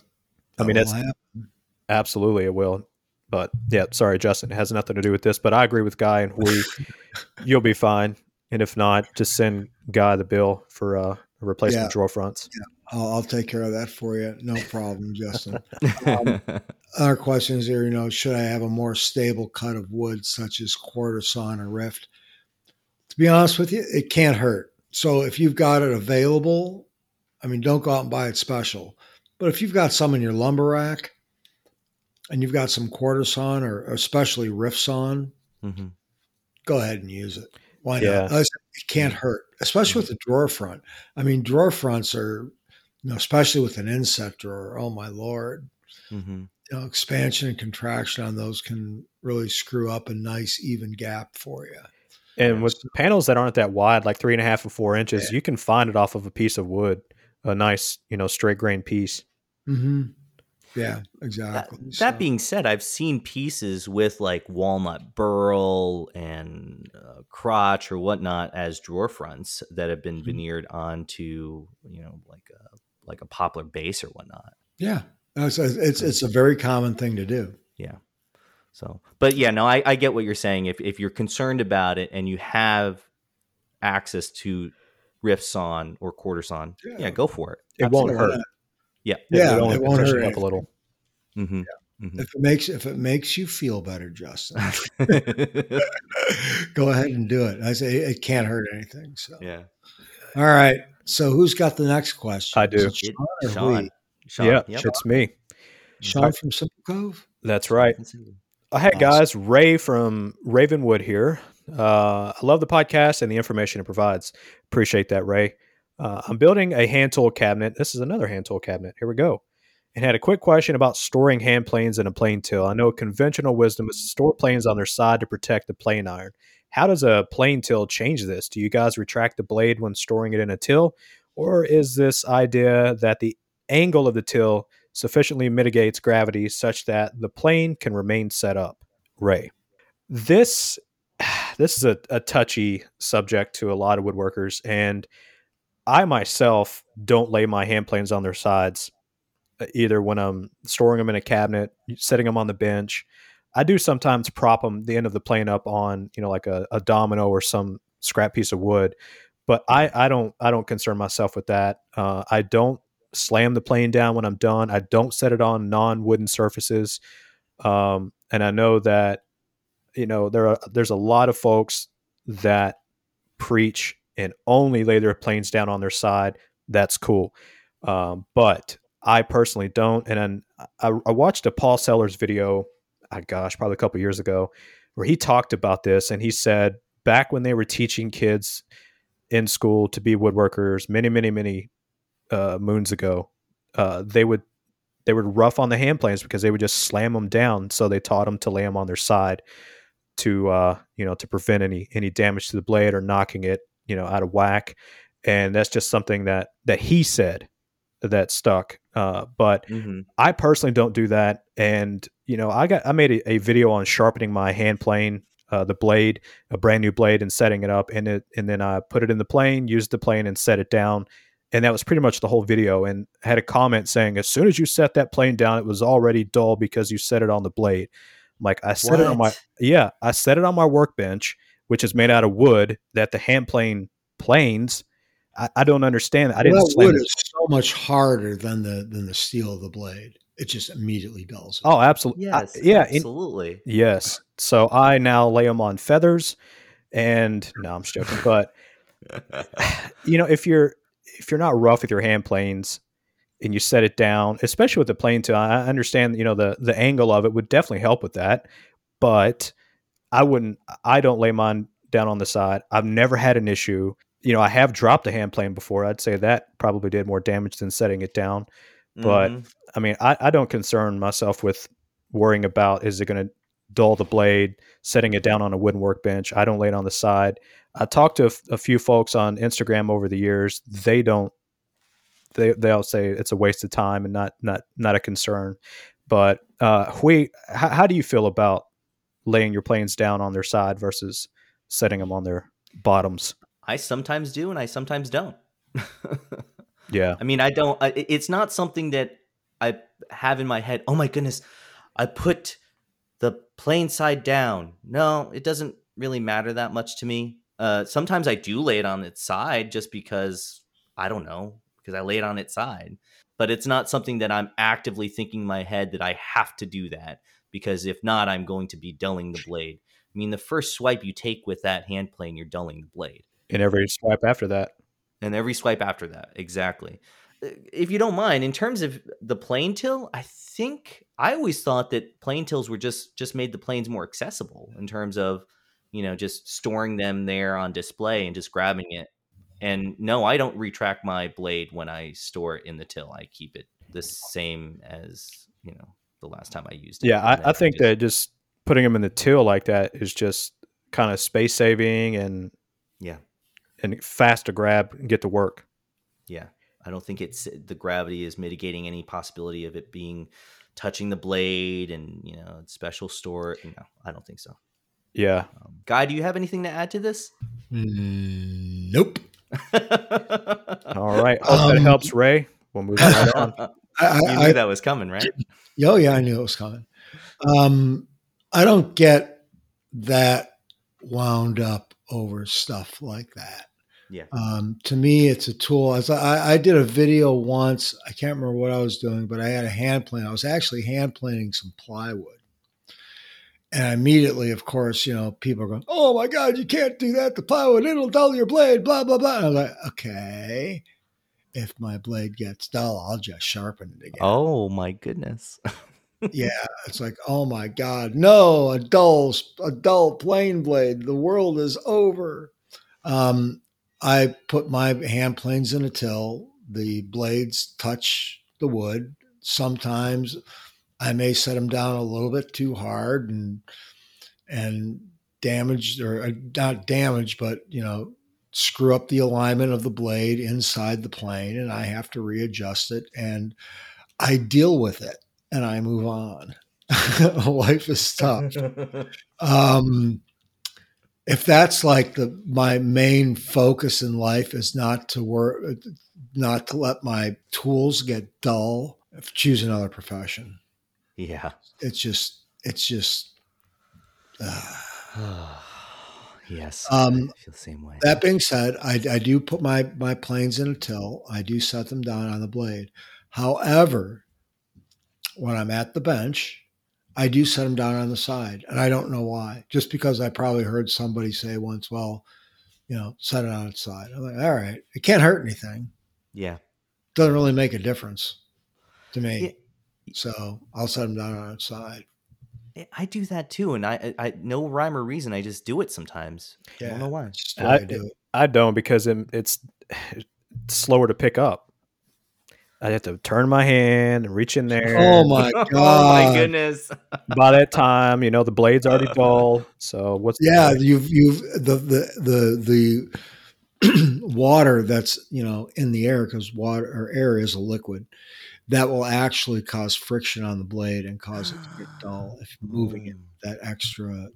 [SPEAKER 2] I mean,
[SPEAKER 3] That
[SPEAKER 2] that's
[SPEAKER 3] happen.
[SPEAKER 2] absolutely it will. But yeah, sorry, Justin, it has nothing to do with this. But I agree with Guy and we, you'll be fine. And if not, just send Guy the bill for uh, replacement
[SPEAKER 3] Yeah.
[SPEAKER 2] drawer fronts.
[SPEAKER 3] I'll, I'll take care of that for you. No problem, Justin. Um, Other questions here, you know, should I have a more stable cut of wood such as quarter sawn or rift? To be honest with you, it can't hurt. So if you've got it available, I mean, don't go out and buy it special. But if you've got some in your lumber rack and you've got some quarter sawn or especially rift sawn,
[SPEAKER 1] Mhm.
[SPEAKER 3] go ahead and use it. Why
[SPEAKER 2] Yeah.
[SPEAKER 3] not? It can't hurt, especially with the drawer front. I mean, drawer fronts are, you know, especially with an inset drawer. Oh my lord!
[SPEAKER 1] Mhm.
[SPEAKER 3] You know, expansion and contraction on those can really screw up a nice even gap for you.
[SPEAKER 2] And
[SPEAKER 1] Yeah.
[SPEAKER 2] with panels that aren't that wide, like three and a half or four inches, you can find it off of a piece of wood, a nice, you know, straight grain piece.
[SPEAKER 3] Mm-hmm. Yeah, exactly.
[SPEAKER 1] that
[SPEAKER 3] So-
[SPEAKER 1] being said, I've seen pieces with like walnut burl and uh, crotch or whatnot as drawer fronts that have been
[SPEAKER 3] Mhm.
[SPEAKER 1] veneered onto, you know, like a like a poplar base or whatnot.
[SPEAKER 3] yeah, it's, it's it's a very common thing to do. Yeah.
[SPEAKER 1] So, but yeah, no, I, I get what you're saying. If if you're concerned about it and you have access to rift sawn or quarter sawn, yeah,
[SPEAKER 3] Yeah.
[SPEAKER 1] go for it.
[SPEAKER 2] It won't hurt.
[SPEAKER 1] Yeah.
[SPEAKER 3] Yeah,
[SPEAKER 2] would only
[SPEAKER 3] it won't hurt
[SPEAKER 2] up a little.
[SPEAKER 1] hmm Mhm.
[SPEAKER 3] If it makes if it makes you feel better, Justin, go ahead and do it. I say it can't hurt anything. So,
[SPEAKER 1] yeah.
[SPEAKER 3] all right. So, who's got the next question?
[SPEAKER 2] I do.
[SPEAKER 3] Is it
[SPEAKER 1] It-
[SPEAKER 3] Sean
[SPEAKER 1] Sean. Sean.
[SPEAKER 2] yeah,
[SPEAKER 1] Yep.
[SPEAKER 2] it's me.
[SPEAKER 3] Sean from Simple Cove.
[SPEAKER 2] That's right. Uh, hey
[SPEAKER 3] Awesome.
[SPEAKER 2] guys, Ray from Ravenwood here. Uh, I love the podcast and the information it provides. Appreciate that, Ray. Uh, I'm building a hand tool cabinet. This is another hand tool cabinet. Here we go. And had a quick question about storing hand planes in a plane till. I know conventional wisdom is to store planes on their side to protect the plane iron. How does a plane till change this? Do you guys retract the blade when storing it in a till? Or is this idea that the angle of the till sufficiently mitigates gravity such that the plane can remain set up? Ray. This this is a, a touchy subject to a lot of woodworkers, and I myself don't lay my hand planes on their sides uh, either when I'm storing them in a cabinet, setting them on the bench. I do sometimes prop them the end of the plane up on you know like a, a domino or some scrap piece of wood, but I I don't I don't concern myself with that. Uh, I don't slam the plane down when I'm done. I don't set it on non wooden surfaces. Um, and I know that you know there are there's a lot of folks that preach and only lay their planes down on their side. That's cool, um, but I personally don't. And I, I watched a Paul Sellers video. ah, gosh, probably a couple years ago, where he talked about this, and he said back when they were teaching kids in school to be woodworkers, many, many, many uh, moons ago, uh, they would they would rough on the hand planes because they would just slam them down. So they taught them to lay them on their side to uh, you know to prevent any any damage to the blade or knocking it you know out of whack. And that's just something that that he said that stuck. Uh, but
[SPEAKER 1] hmm
[SPEAKER 2] I personally don't do that. And you know, I got I made a, a video on sharpening my hand plane, uh, the blade, a brand new blade, and setting it up, and it and then I put it in the plane, used the plane, and set it down. And that was pretty much the whole video. And I had a comment saying, as soon as you set that plane down, it was already dull because you set it on the blade. I'm like I set it on my yeah, I set it on my workbench, which is made out of wood that the hand plane planes. I, I don't understand. I
[SPEAKER 3] Well,
[SPEAKER 2] didn't.
[SPEAKER 3] that wood
[SPEAKER 2] it.
[SPEAKER 3] is so much harder than the than the steel of the blade. It just immediately dulls. it.
[SPEAKER 2] Oh, absolutely.
[SPEAKER 1] Yes,
[SPEAKER 2] yeah. in-
[SPEAKER 1] absolutely.
[SPEAKER 2] yes. So I now lay them on feathers, and no, I'm just joking. But you know, if you're if you're not rough with your hand planes and you set it down, especially with the plane tool, I I understand. You know, the the angle of it would definitely help with that. But I wouldn't. I don't lay mine down on the side. I've never had an issue. You know, I have dropped a hand plane before. I'd say that probably did more damage than setting it down. But-
[SPEAKER 1] Mhm.
[SPEAKER 2] I mean, I, I don't concern myself with worrying about is it going to dull the blade, setting it down on a wooden workbench. I don't lay it on the side. I talked to a, f- a few folks on Instagram over the years. They don't. They they'll say it's a waste of time and not not not a concern. But uh, Huy, how, how do you feel about laying your planes down on their side versus setting them on their bottoms?
[SPEAKER 1] I sometimes do, and I sometimes don't.
[SPEAKER 2] Yeah,
[SPEAKER 1] I mean, I don't. I, it's not something that I have in my head. Oh my goodness, I put the plane side down. No, it doesn't really matter that much to me. Uh, sometimes I do lay it on its side just because I don't know because I lay it on its side. But it's not something that I'm actively thinking in my head that I have to do that because if not, I'm going to be dulling the blade. I mean, the first swipe you take with that hand plane, you're dulling the blade
[SPEAKER 2] and every swipe after that.
[SPEAKER 1] and every swipe after that exactly Uh, if you don't mind in terms of the plane till i think i always thought that plane tills were just just made the planes more accessible in terms of you know just storing them there on display and just grabbing it and no i don't retract my blade when i store it in the till i keep it the same as you know the last time i used it
[SPEAKER 2] Yeah,
[SPEAKER 1] And
[SPEAKER 2] I,
[SPEAKER 1] then
[SPEAKER 2] I think
[SPEAKER 1] just-
[SPEAKER 2] that just putting them in the till like that is just kind of space saving and
[SPEAKER 1] yeah
[SPEAKER 2] and fast to grab and get to work.
[SPEAKER 1] Yeah. I don't think it's the gravity is mitigating any possibility of it being touching the blade and, you know, special store. No, I don't think so.
[SPEAKER 2] Yeah.
[SPEAKER 1] Um, Guy, do you have anything to add to this?
[SPEAKER 3] Mm, nope.
[SPEAKER 2] All right. Hope that
[SPEAKER 3] Um,
[SPEAKER 2] helps, Ray. We'll move right on.
[SPEAKER 3] I, I,
[SPEAKER 1] you knew
[SPEAKER 3] I,
[SPEAKER 1] that was coming, right?
[SPEAKER 3] Oh yeah, I knew it was coming. Um, I don't get that wound up over stuff like that.
[SPEAKER 1] Yeah.
[SPEAKER 3] Um, to me, it's a tool. As I, I did a video once, I can't remember what I was doing, but I had a hand plane. I was actually hand planing some plywood. And immediately, of course, you know, people are going, "Oh my God, you can't do that! The plywood, it'll dull your blade." Blah blah blah. And I was like, "Okay, if my blade gets dull, I'll just sharpen it again."
[SPEAKER 1] Oh my goodness.
[SPEAKER 3] yeah, it's like, oh my God, no, a dull, a dull plane blade. The world is over. Um, I put my hand planes in a till. The blades touch the wood. Sometimes I may set them down a little bit too hard and and damaged or uh, not damaged, but you know, screw up the alignment of the blade inside the plane, and I have to readjust it. And I deal with it and I move on. Life is tough. Um, if that's like the my main focus in life is not to work, not to let my tools get dull. Choose another profession.
[SPEAKER 1] yeah.
[SPEAKER 3] It's just, it's just. Uh,
[SPEAKER 1] yes.
[SPEAKER 3] Um,
[SPEAKER 1] I feel the same way.
[SPEAKER 3] That being said, I, I do put my my planes in a till. I do set them down on the blade. However, when I'm at the bench, I do set them down on the side, and I don't know why. Just because I probably heard somebody say once, "Well, you know, set it on its side." I'm like, all right, it can't hurt anything.
[SPEAKER 1] yeah.
[SPEAKER 3] Doesn't really make a difference to me.
[SPEAKER 1] Yeah.
[SPEAKER 3] So I'll set them down on its side.
[SPEAKER 1] I- I do that too, and I, I, I no rhyme or reason. I just do it sometimes. I don't know why.
[SPEAKER 3] It's just the way I,
[SPEAKER 2] I-
[SPEAKER 3] do
[SPEAKER 2] I don't because it, it's it's slower to pick up. I have to turn my hand and reach in there.
[SPEAKER 3] Oh, oh my god!
[SPEAKER 1] oh my goodness.
[SPEAKER 2] By that time, you know the blade's already dull. So what's the
[SPEAKER 3] Yeah,
[SPEAKER 2] point?
[SPEAKER 3] you've you've the the the the water that's you know in the air because water or air is a liquid that will actually cause friction on the blade and cause it to get dull if you're moving it oh. that extra.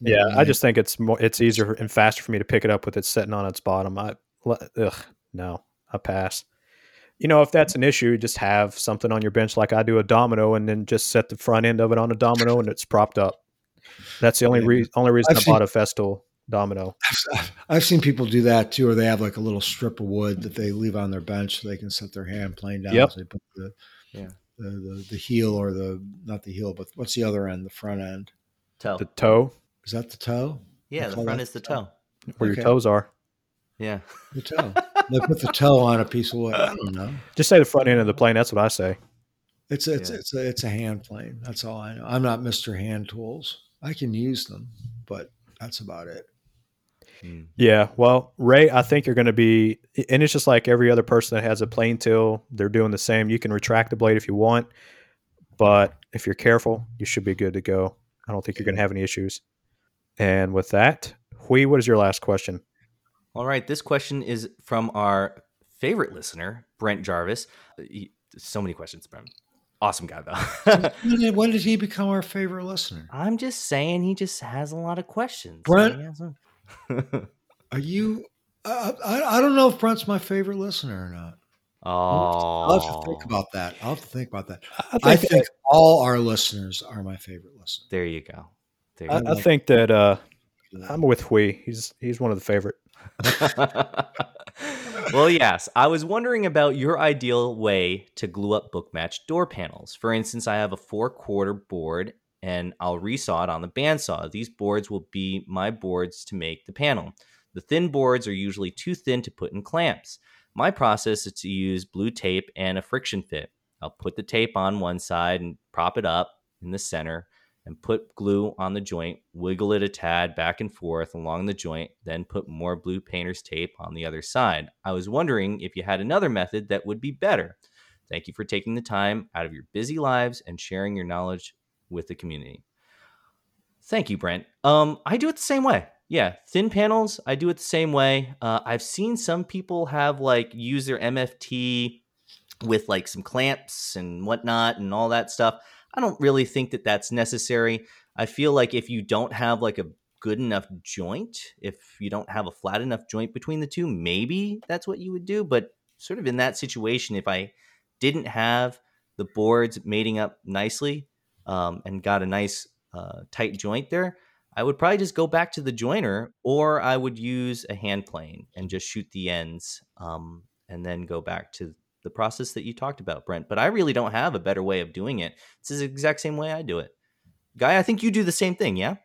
[SPEAKER 2] Yeah,
[SPEAKER 3] know,
[SPEAKER 2] I just think it's more it's easier and faster for me to pick it up with it sitting on its bottom. I ugh, no, I pass. You know, if that's an issue, just have something on your bench like I do a domino, and then just set the front end of it on a domino, and it's propped up. That's the only
[SPEAKER 3] Yeah.
[SPEAKER 2] reason only reason
[SPEAKER 3] I've
[SPEAKER 2] I bought a Festool domino.
[SPEAKER 3] I've, I've seen people do that too, or they have like a little strip of wood that they leave on their bench so they can set their hand plane down.
[SPEAKER 2] Yep.
[SPEAKER 3] So they put the,
[SPEAKER 1] Yeah.
[SPEAKER 3] the, the the heel or the not the heel, but what's the other end? The front end.
[SPEAKER 1] Toe.
[SPEAKER 2] The toe,
[SPEAKER 3] Is that the toe?
[SPEAKER 1] yeah,
[SPEAKER 3] They
[SPEAKER 1] the front is the
[SPEAKER 3] the toe.
[SPEAKER 1] toe.
[SPEAKER 2] where
[SPEAKER 3] Okay.
[SPEAKER 2] your toes are.
[SPEAKER 1] Yeah.
[SPEAKER 3] The toe. they put the toe on a piece of wood. I don't know.
[SPEAKER 2] Just say the front end of the plane. That's what I say.
[SPEAKER 3] It's a, it's
[SPEAKER 1] Yeah.
[SPEAKER 3] it's a, it's a hand plane. That's all I know. I'm not Mister Hand Tools. I can use them, but that's about it.
[SPEAKER 1] Mm.
[SPEAKER 2] Yeah. Well, Ray, I think you're going to be, and it's just like every other person that has a plane till, they're doing the same. You can retract the blade if you want, but if you're careful, you should be good to go. I don't think you're going to have any issues. And with that, Huy, what is your last question?
[SPEAKER 1] All right. This question is from our favorite listener, Brent Jarvis. Uh, he- so many questions, Brent. Awesome guy, though.
[SPEAKER 3] When did he become our favorite listener?
[SPEAKER 1] I'm just saying he just has a lot of questions.
[SPEAKER 3] Brent?
[SPEAKER 1] He has a-
[SPEAKER 3] Are you? I, I I don't know if Brent's my favorite listener or not.
[SPEAKER 1] oh.
[SPEAKER 3] I'll have to think about that. I'll have to think about that.
[SPEAKER 2] I
[SPEAKER 3] I
[SPEAKER 2] think,
[SPEAKER 3] think all our listeners are my favorite listeners.
[SPEAKER 1] There you go. There you
[SPEAKER 2] I,
[SPEAKER 1] go.
[SPEAKER 2] I think that uh, I'm with Huy. He's he's one of the favorite.
[SPEAKER 1] well, yes. I was wondering about your ideal way to glue up book match door panels. For instance, I have a four quarter board and I'll resaw it on the bandsaw. These boards will be my boards to make the panel. The thin boards are usually too thin to put in clamps. My process is to use blue tape and a friction fit. I'll put the tape on one side and prop it up in the center and put glue on the joint, wiggle it a tad back and forth along the joint, then put more blue painter's tape on the other side. I was wondering if you had another method that would be better. Thank you for taking the time out of your busy lives and sharing your knowledge with the community. Thank you, Brent. Um, I do it the same way. Yeah, thin panels, I do it the same way. Uh, I've seen some people have like use their MFT with like some clamps and whatnot and all that stuff. I don't really think that that's necessary. I feel like if you don't have like a good enough joint, if you don't have a flat enough joint between the two, maybe that's what you would do. But sort of in that situation, if I didn't have the boards mating up nicely um, and got a nice uh, tight joint there, I would probably just go back to the jointer or I would use a hand plane and just shoot the ends um, and then go back to the process that you talked about, Brent. But I really don't have a better way of doing it. This is the exact same way I do it. Guy, I think you do the same thing, yeah?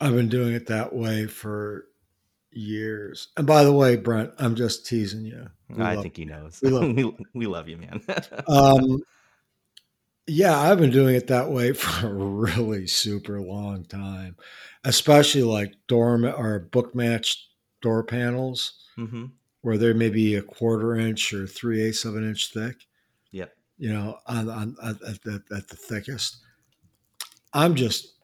[SPEAKER 3] I've been doing it that way for years. And by the way, Brent, I'm just teasing you. We
[SPEAKER 1] I think he knows.
[SPEAKER 3] we love-
[SPEAKER 1] we, we love you, man.
[SPEAKER 3] um, yeah, I've been doing it that way for a really super long time, especially like door ma- or book match door panels
[SPEAKER 1] hmm
[SPEAKER 3] where they're maybe a quarter inch or three eighths of an inch thick.
[SPEAKER 1] Yep.
[SPEAKER 3] You know, on, on at, at, the, at the thickest. I'm just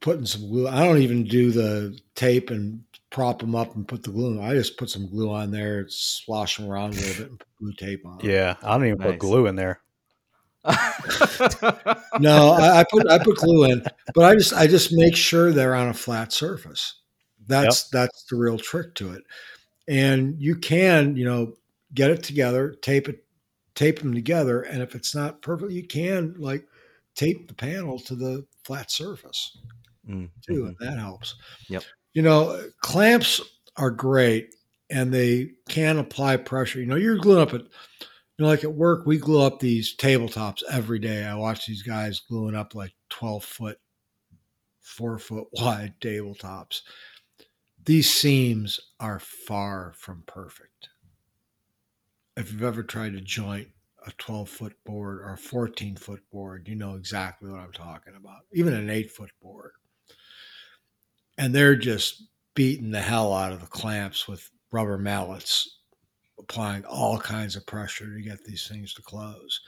[SPEAKER 3] putting some glue. I don't even do the tape and prop them up and put the glue. on. I just put some glue on there, slosh them around a little bit, and put glue tape on.
[SPEAKER 2] Yeah, I don't even
[SPEAKER 1] Nice.
[SPEAKER 2] put glue in there.
[SPEAKER 3] No, I, I put I put glue in, but I just I just make sure they're on a flat surface. That's that's the real trick to it. And you can, you know, get it together, tape it, tape them together, and if it's not perfect, you can like tape the panel to the flat surface
[SPEAKER 1] Mm,
[SPEAKER 3] too,
[SPEAKER 1] mhm.
[SPEAKER 3] and that helps.
[SPEAKER 1] Yep.
[SPEAKER 3] You know, clamps are great and they can apply pressure. You know, you're gluing up at know, like at work, we glue up these tabletops every day. I watch these guys gluing up like 12 foot, four foot wide tabletops. These seams are far from perfect. If you've ever tried to joint a 12 foot board or a 14 foot board, you know exactly what I'm talking about. Even an eight foot board. And they're just beating the hell out of the clamps with rubber mallets, applying all kinds of pressure to get these things to close.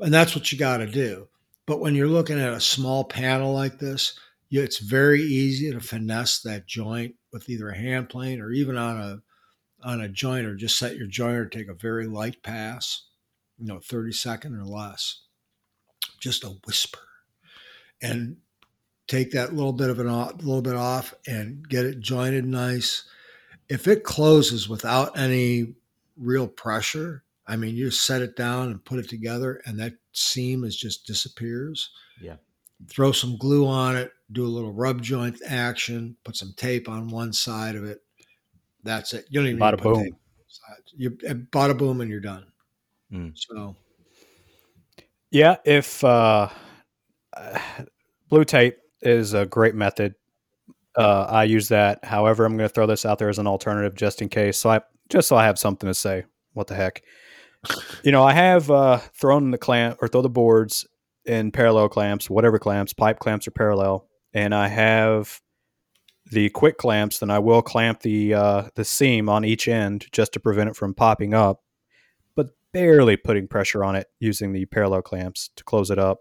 [SPEAKER 3] And that's what you got to do. But when you're looking at a small panel like this, it's very easy to finesse that joint with either a hand plane or even on a on a jointer. Just set your jointer to take a very light pass, you know, 30 second or less, just a whisper, and take that little bit of an off, little bit off and get it jointed nice. If it closes without any real pressure, I mean, you just set it down and put it together, and that seam is just disappears.
[SPEAKER 1] Yeah.
[SPEAKER 3] throw some glue on it, do a little rub joint action, put some tape on one side of it. That's it. You don't even
[SPEAKER 2] Bada boom.
[SPEAKER 3] tape on both sides. You bada boom and you're done.
[SPEAKER 1] Mm.
[SPEAKER 3] So
[SPEAKER 2] Yeah, if uh, blue tape is a great method, uh, I use that. However, I'm going to throw this out there as an alternative just in case. So I just so I have something to say. What the heck? you know, I have uh, thrown the clamp or throw the boards in parallel clamps, whatever clamps, pipe clamps or parallel, and I have the quick clamps. Then I will clamp the uh, the seam on each end just to prevent it from popping up, but barely putting pressure on it using the parallel clamps to close it up.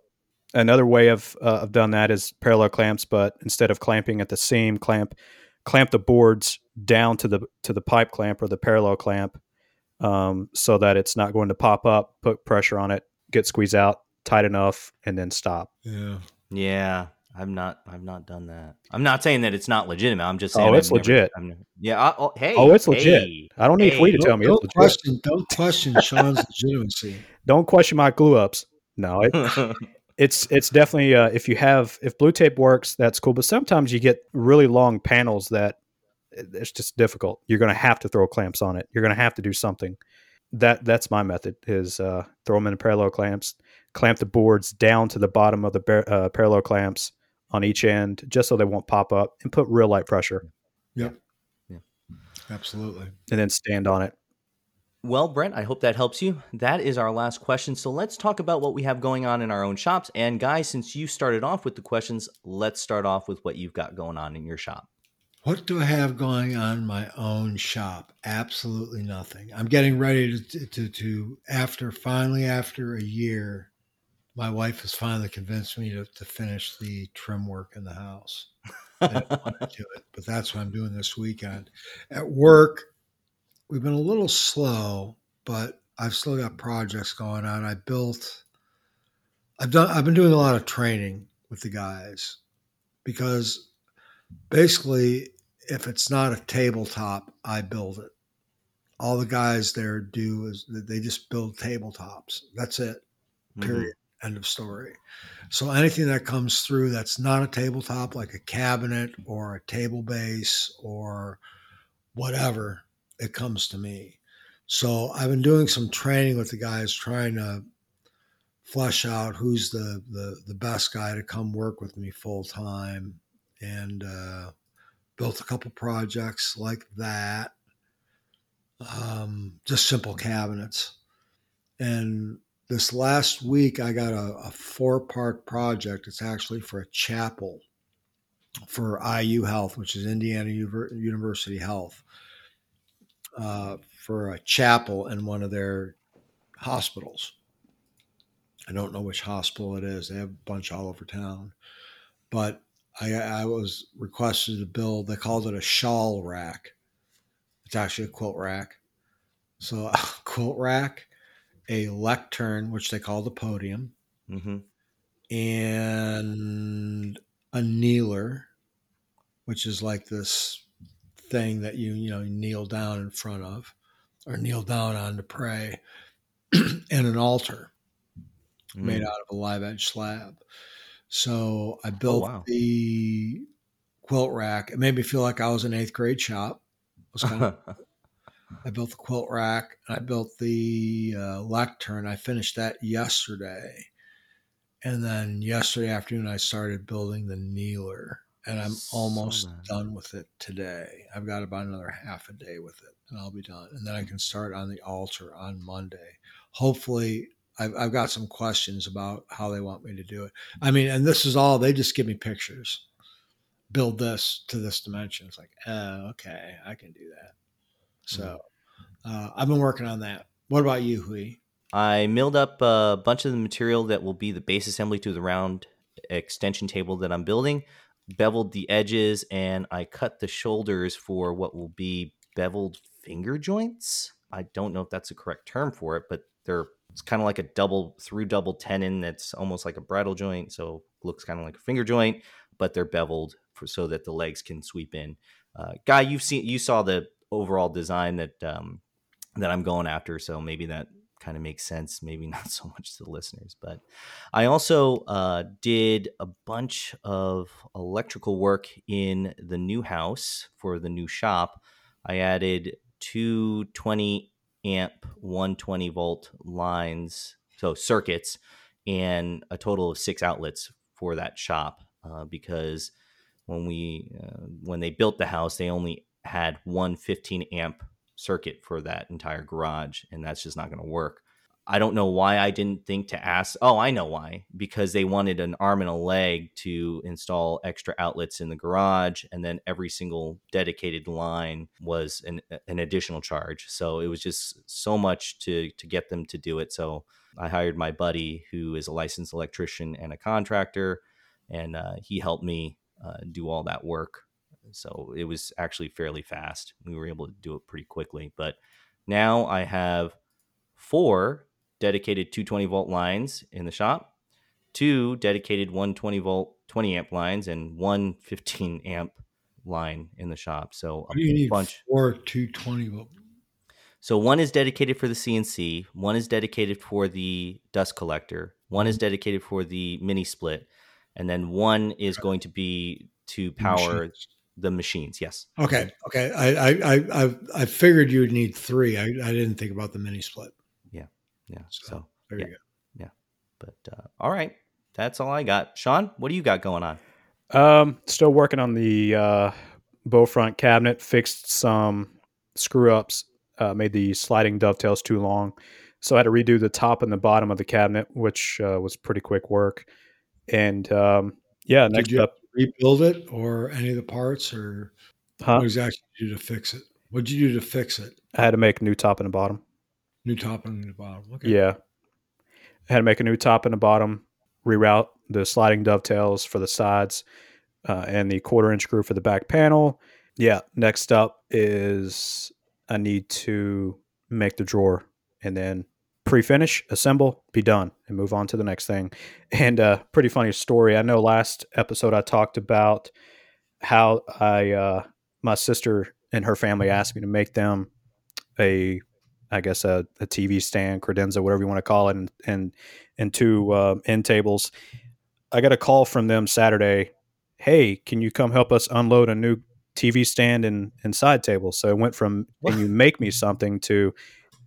[SPEAKER 2] Another way of uh, I've done that is parallel clamps, but instead of clamping at the seam, clamp clamp the boards down to the to the pipe clamp or the parallel clamp, um, so that it's not going to pop up. Put pressure on it, get squeeze out tight enough, and then stop.
[SPEAKER 3] yeah.
[SPEAKER 1] Yeah, I've not. I've not done that. I'm not saying that it's not legitimate. I'm just saying.
[SPEAKER 2] Oh, it's
[SPEAKER 1] I've never-
[SPEAKER 2] legit.
[SPEAKER 1] I'm never- yeah. I, oh, hey.
[SPEAKER 2] Oh, it's legit. I don't need for you to tell me
[SPEAKER 3] Don't
[SPEAKER 2] it's legit.
[SPEAKER 3] question don't question Sean's legitimacy.
[SPEAKER 2] Don't question my glue ups. No, it, it's it's definitely uh, if you have if blue tape works, that's cool. But sometimes you get really long panels that it's just difficult. You're going to have to throw clamps on it. You're going to have to do something. That that's my method is uh, throw them in parallel clamps, clamp the boards down to the bottom of the bar- uh, parallel clamps on each end, just so they won't pop up, and put real light pressure,
[SPEAKER 3] Yep.
[SPEAKER 1] Yeah.
[SPEAKER 3] Absolutely.
[SPEAKER 2] and then stand on it.
[SPEAKER 1] Well, Brent, I hope that helps you. That is our last question. So let's talk about what we have going on in our own shops. And guys, since you started off with the questions, let's start off with what you've got going on in your shop.
[SPEAKER 3] What do I have going on in my own shop? Absolutely nothing. I'm getting ready to, to, to after finally, after a year, my wife has finally convinced me to, to finish the trim work in the house. I didn't want to do it, but that's what I'm doing this weekend. At work, we've been a little slow, but I've still got projects going on. I built, I've done, I've been doing a lot of training with the guys because basically, if it's not a tabletop, I build it. All the guys there do is they just build tabletops. That's it.
[SPEAKER 1] Mhm.
[SPEAKER 3] Period. End of story. So anything that comes through that's not a tabletop, like a cabinet or a table base or whatever, it comes to me. So I've been doing some training with the guys, trying to flesh out who's the the, the best guy to come work with me full time, and uh, built a couple projects like that. Um, just simple cabinets, and this last week I got a, a four part project. It's actually for a chapel for IU Health, which is Indiana Univer- University Health, uh, for a chapel in one of their hospitals. I don't know which hospital it is. They have a bunch all over town, but I, I was requested to build. They called it a shawl rack. It's actually a quilt rack. So a quilt rack, a lectern, which they call the podium,
[SPEAKER 1] Mhm.
[SPEAKER 3] and a kneeler, which is like this thing that you you know you kneel down in front of, or kneel down on to pray, and an altar made
[SPEAKER 1] Mm.
[SPEAKER 3] out of a live edge slab. So I built
[SPEAKER 1] wow.
[SPEAKER 3] the quilt rack. It made me feel like I was in eighth grade shop. Kind of I built the quilt rack. I built the uh, lectern. I finished that yesterday. And then yesterday afternoon, I started building the kneeler. And I'm almost
[SPEAKER 1] that.
[SPEAKER 3] done with it today. I've got about another half a day with it, and I'll be done. And then I can start on the altar on Monday. Hopefully, I've, I've got some questions about how they want me to do it. I mean, and this is all, they just give me pictures. Build this to this dimension. It's like, oh, okay, I can do that. So uh, I've been working on that. What about you, Huy?
[SPEAKER 1] I milled up a bunch of the material that will be the base assembly to the round extension table that I'm building, beveled the edges, and I cut the shoulders for what will be beveled finger joints. I don't know if that's the correct term for it, but they're it's kind of like a double through double tenon that's almost like a bridle joint, so looks kind of like a finger joint, but they're beveled for, so that the legs can sweep in. Uh, Guy, you've seen you saw the overall design that um, that I'm going after, so maybe that kind of makes sense. Maybe not so much to the listeners, but I also uh, did a bunch of electrical work in the new house for the new shop. I added two 20 amp 120 volt lines, so circuits, and a total of six outlets for that shop uh, because when we uh, when they built the house, they only had one 15 amp circuit for that entire garage, and that's just not going to work. I don't know why I didn't think to ask. Oh, I know why. Because they wanted an arm and a leg to install extra outlets in the garage, and then every single dedicated line was an, an additional charge. So it was just so much to to get them to do it. So I hired my buddy, who is a licensed electrician and a contractor, and uh, he helped me uh, do all that work. So it was actually fairly fast. We were able to do it pretty quickly. But now I have four dedicated 220 volt lines in the shop, two dedicated 120 volt 20 amp lines, and one 15 amp line in the shop. So
[SPEAKER 3] a you bunch. Four 220 volt.
[SPEAKER 1] So one is dedicated for the CNC, one is dedicated for the dust collector, one is mm-hmm. dedicated for the mini split, and then one is going to be to power machines. the machines. Yes.
[SPEAKER 3] Okay. Okay. I I I I figured you would need three. I, I didn't think about the mini split.
[SPEAKER 1] Yeah. So, so there yeah, you go. Yeah. But uh, all right, that's all I got. Sean, what do you got going on?
[SPEAKER 2] Um, still working on the uh, bow front cabinet. Fixed some screw ups. Uh, made the sliding dovetails too long, so I had to redo the top and the bottom of the cabinet, which uh, was pretty quick work. And um, yeah,
[SPEAKER 3] next Did you up, rebuild it or any of the parts, or huh? what exactly did you do to fix it? What did you do to fix it?
[SPEAKER 2] I had to make a new top and a bottom.
[SPEAKER 3] New top and new bottom. Okay.
[SPEAKER 2] Yeah. I had to make a new top and the bottom, reroute the sliding dovetails for the sides, uh, and the quarter inch screw for the back panel. Yeah. Next up is I need to make the drawer and then pre-finish, assemble, be done, and move on to the next thing. And a uh, pretty funny story. I know last episode I talked about how I uh, my sister and her family asked me to make them a I guess a, a TV stand, credenza, whatever you want to call it, and and and two uh, end tables. I got a call from them Saturday. Hey, can you come help us unload a new TV stand and, and side table? So it went from can you make me something to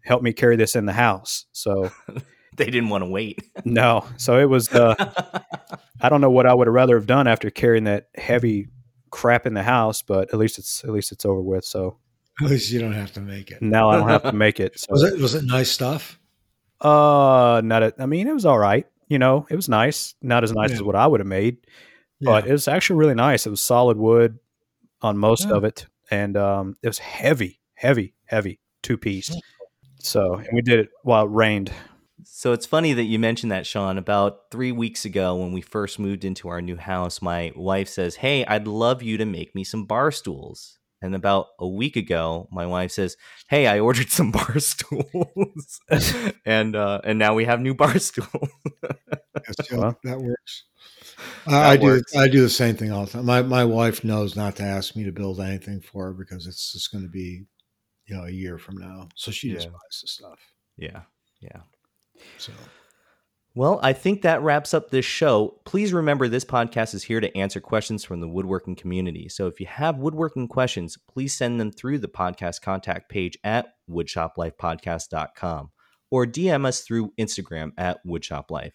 [SPEAKER 2] help me carry this in the house. So
[SPEAKER 1] they didn't want to wait.
[SPEAKER 2] no, so it was. Uh, I don't know what I would have rather have done after carrying that heavy crap in the house, but at least it's at least it's over with. So
[SPEAKER 3] At least you don't have to make it.
[SPEAKER 2] Now I don't have to make it. So.
[SPEAKER 3] was it was it nice stuff?
[SPEAKER 2] Uh, not. A, I mean, it was all right. You know, it was nice. Not as nice yeah. as what I would have made, yeah. but it was actually really nice. It was solid wood on most yeah. of it, and um, it was heavy, heavy, heavy, two piece. So, and we did it while it rained.
[SPEAKER 1] So it's funny that you mentioned that, Sean. About three weeks ago, when we first moved into our new house, my wife says, "Hey, I'd love you to make me some bar stools." And about a week ago, my wife says, "Hey, I ordered some bar stools, and uh, and now we have new bar stools."
[SPEAKER 3] yes, yeah, that works. That I works. do. I do the same thing all the time. My my wife knows not to ask me to build anything for her because it's just going to be, you know, a year from now. So she yeah. just buys the stuff.
[SPEAKER 1] Yeah, yeah.
[SPEAKER 3] So
[SPEAKER 1] well, I think that wraps up this show. Please remember this podcast is here to answer questions from the woodworking community. So if you have woodworking questions, please send them through the podcast contact page at woodshoplifepodcast.com or DM us through Instagram at woodshoplife.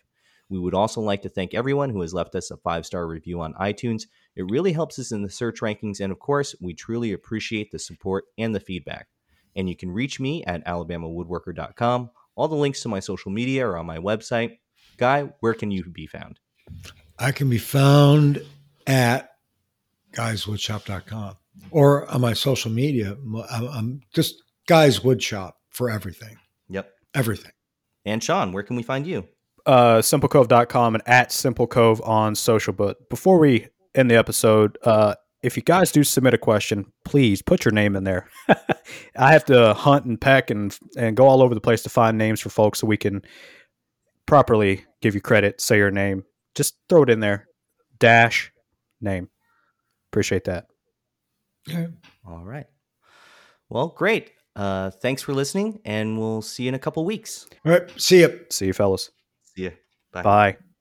[SPEAKER 1] We would also like to thank everyone who has left us a five star review on iTunes. It really helps us in the search rankings. And of course, we truly appreciate the support and the feedback. And you can reach me at alabamawoodworker.com. All the links to my social media are on my website. Guy, where can you be found?
[SPEAKER 3] I can be found at guyswoodshop.com or on my social media. I'm just Guys Woodshop for everything.
[SPEAKER 1] Yep.
[SPEAKER 3] Everything.
[SPEAKER 1] And Sean, where can we find you?
[SPEAKER 2] Uh, simplecove.com and at simplecove on social. But before we end the episode, uh, if you guys do submit a question, please put your name in there. I have to hunt and peck and and go all over the place to find names for folks so we can properly give you credit, say your name, just throw it in there. Dash name. Appreciate that.
[SPEAKER 1] All right. Well, great. Uh, Uh, thanks for listening, and we'll see you in a couple weeks.
[SPEAKER 3] All right. See you.
[SPEAKER 2] See you, fellas.
[SPEAKER 1] See you. Bye.
[SPEAKER 2] Bye.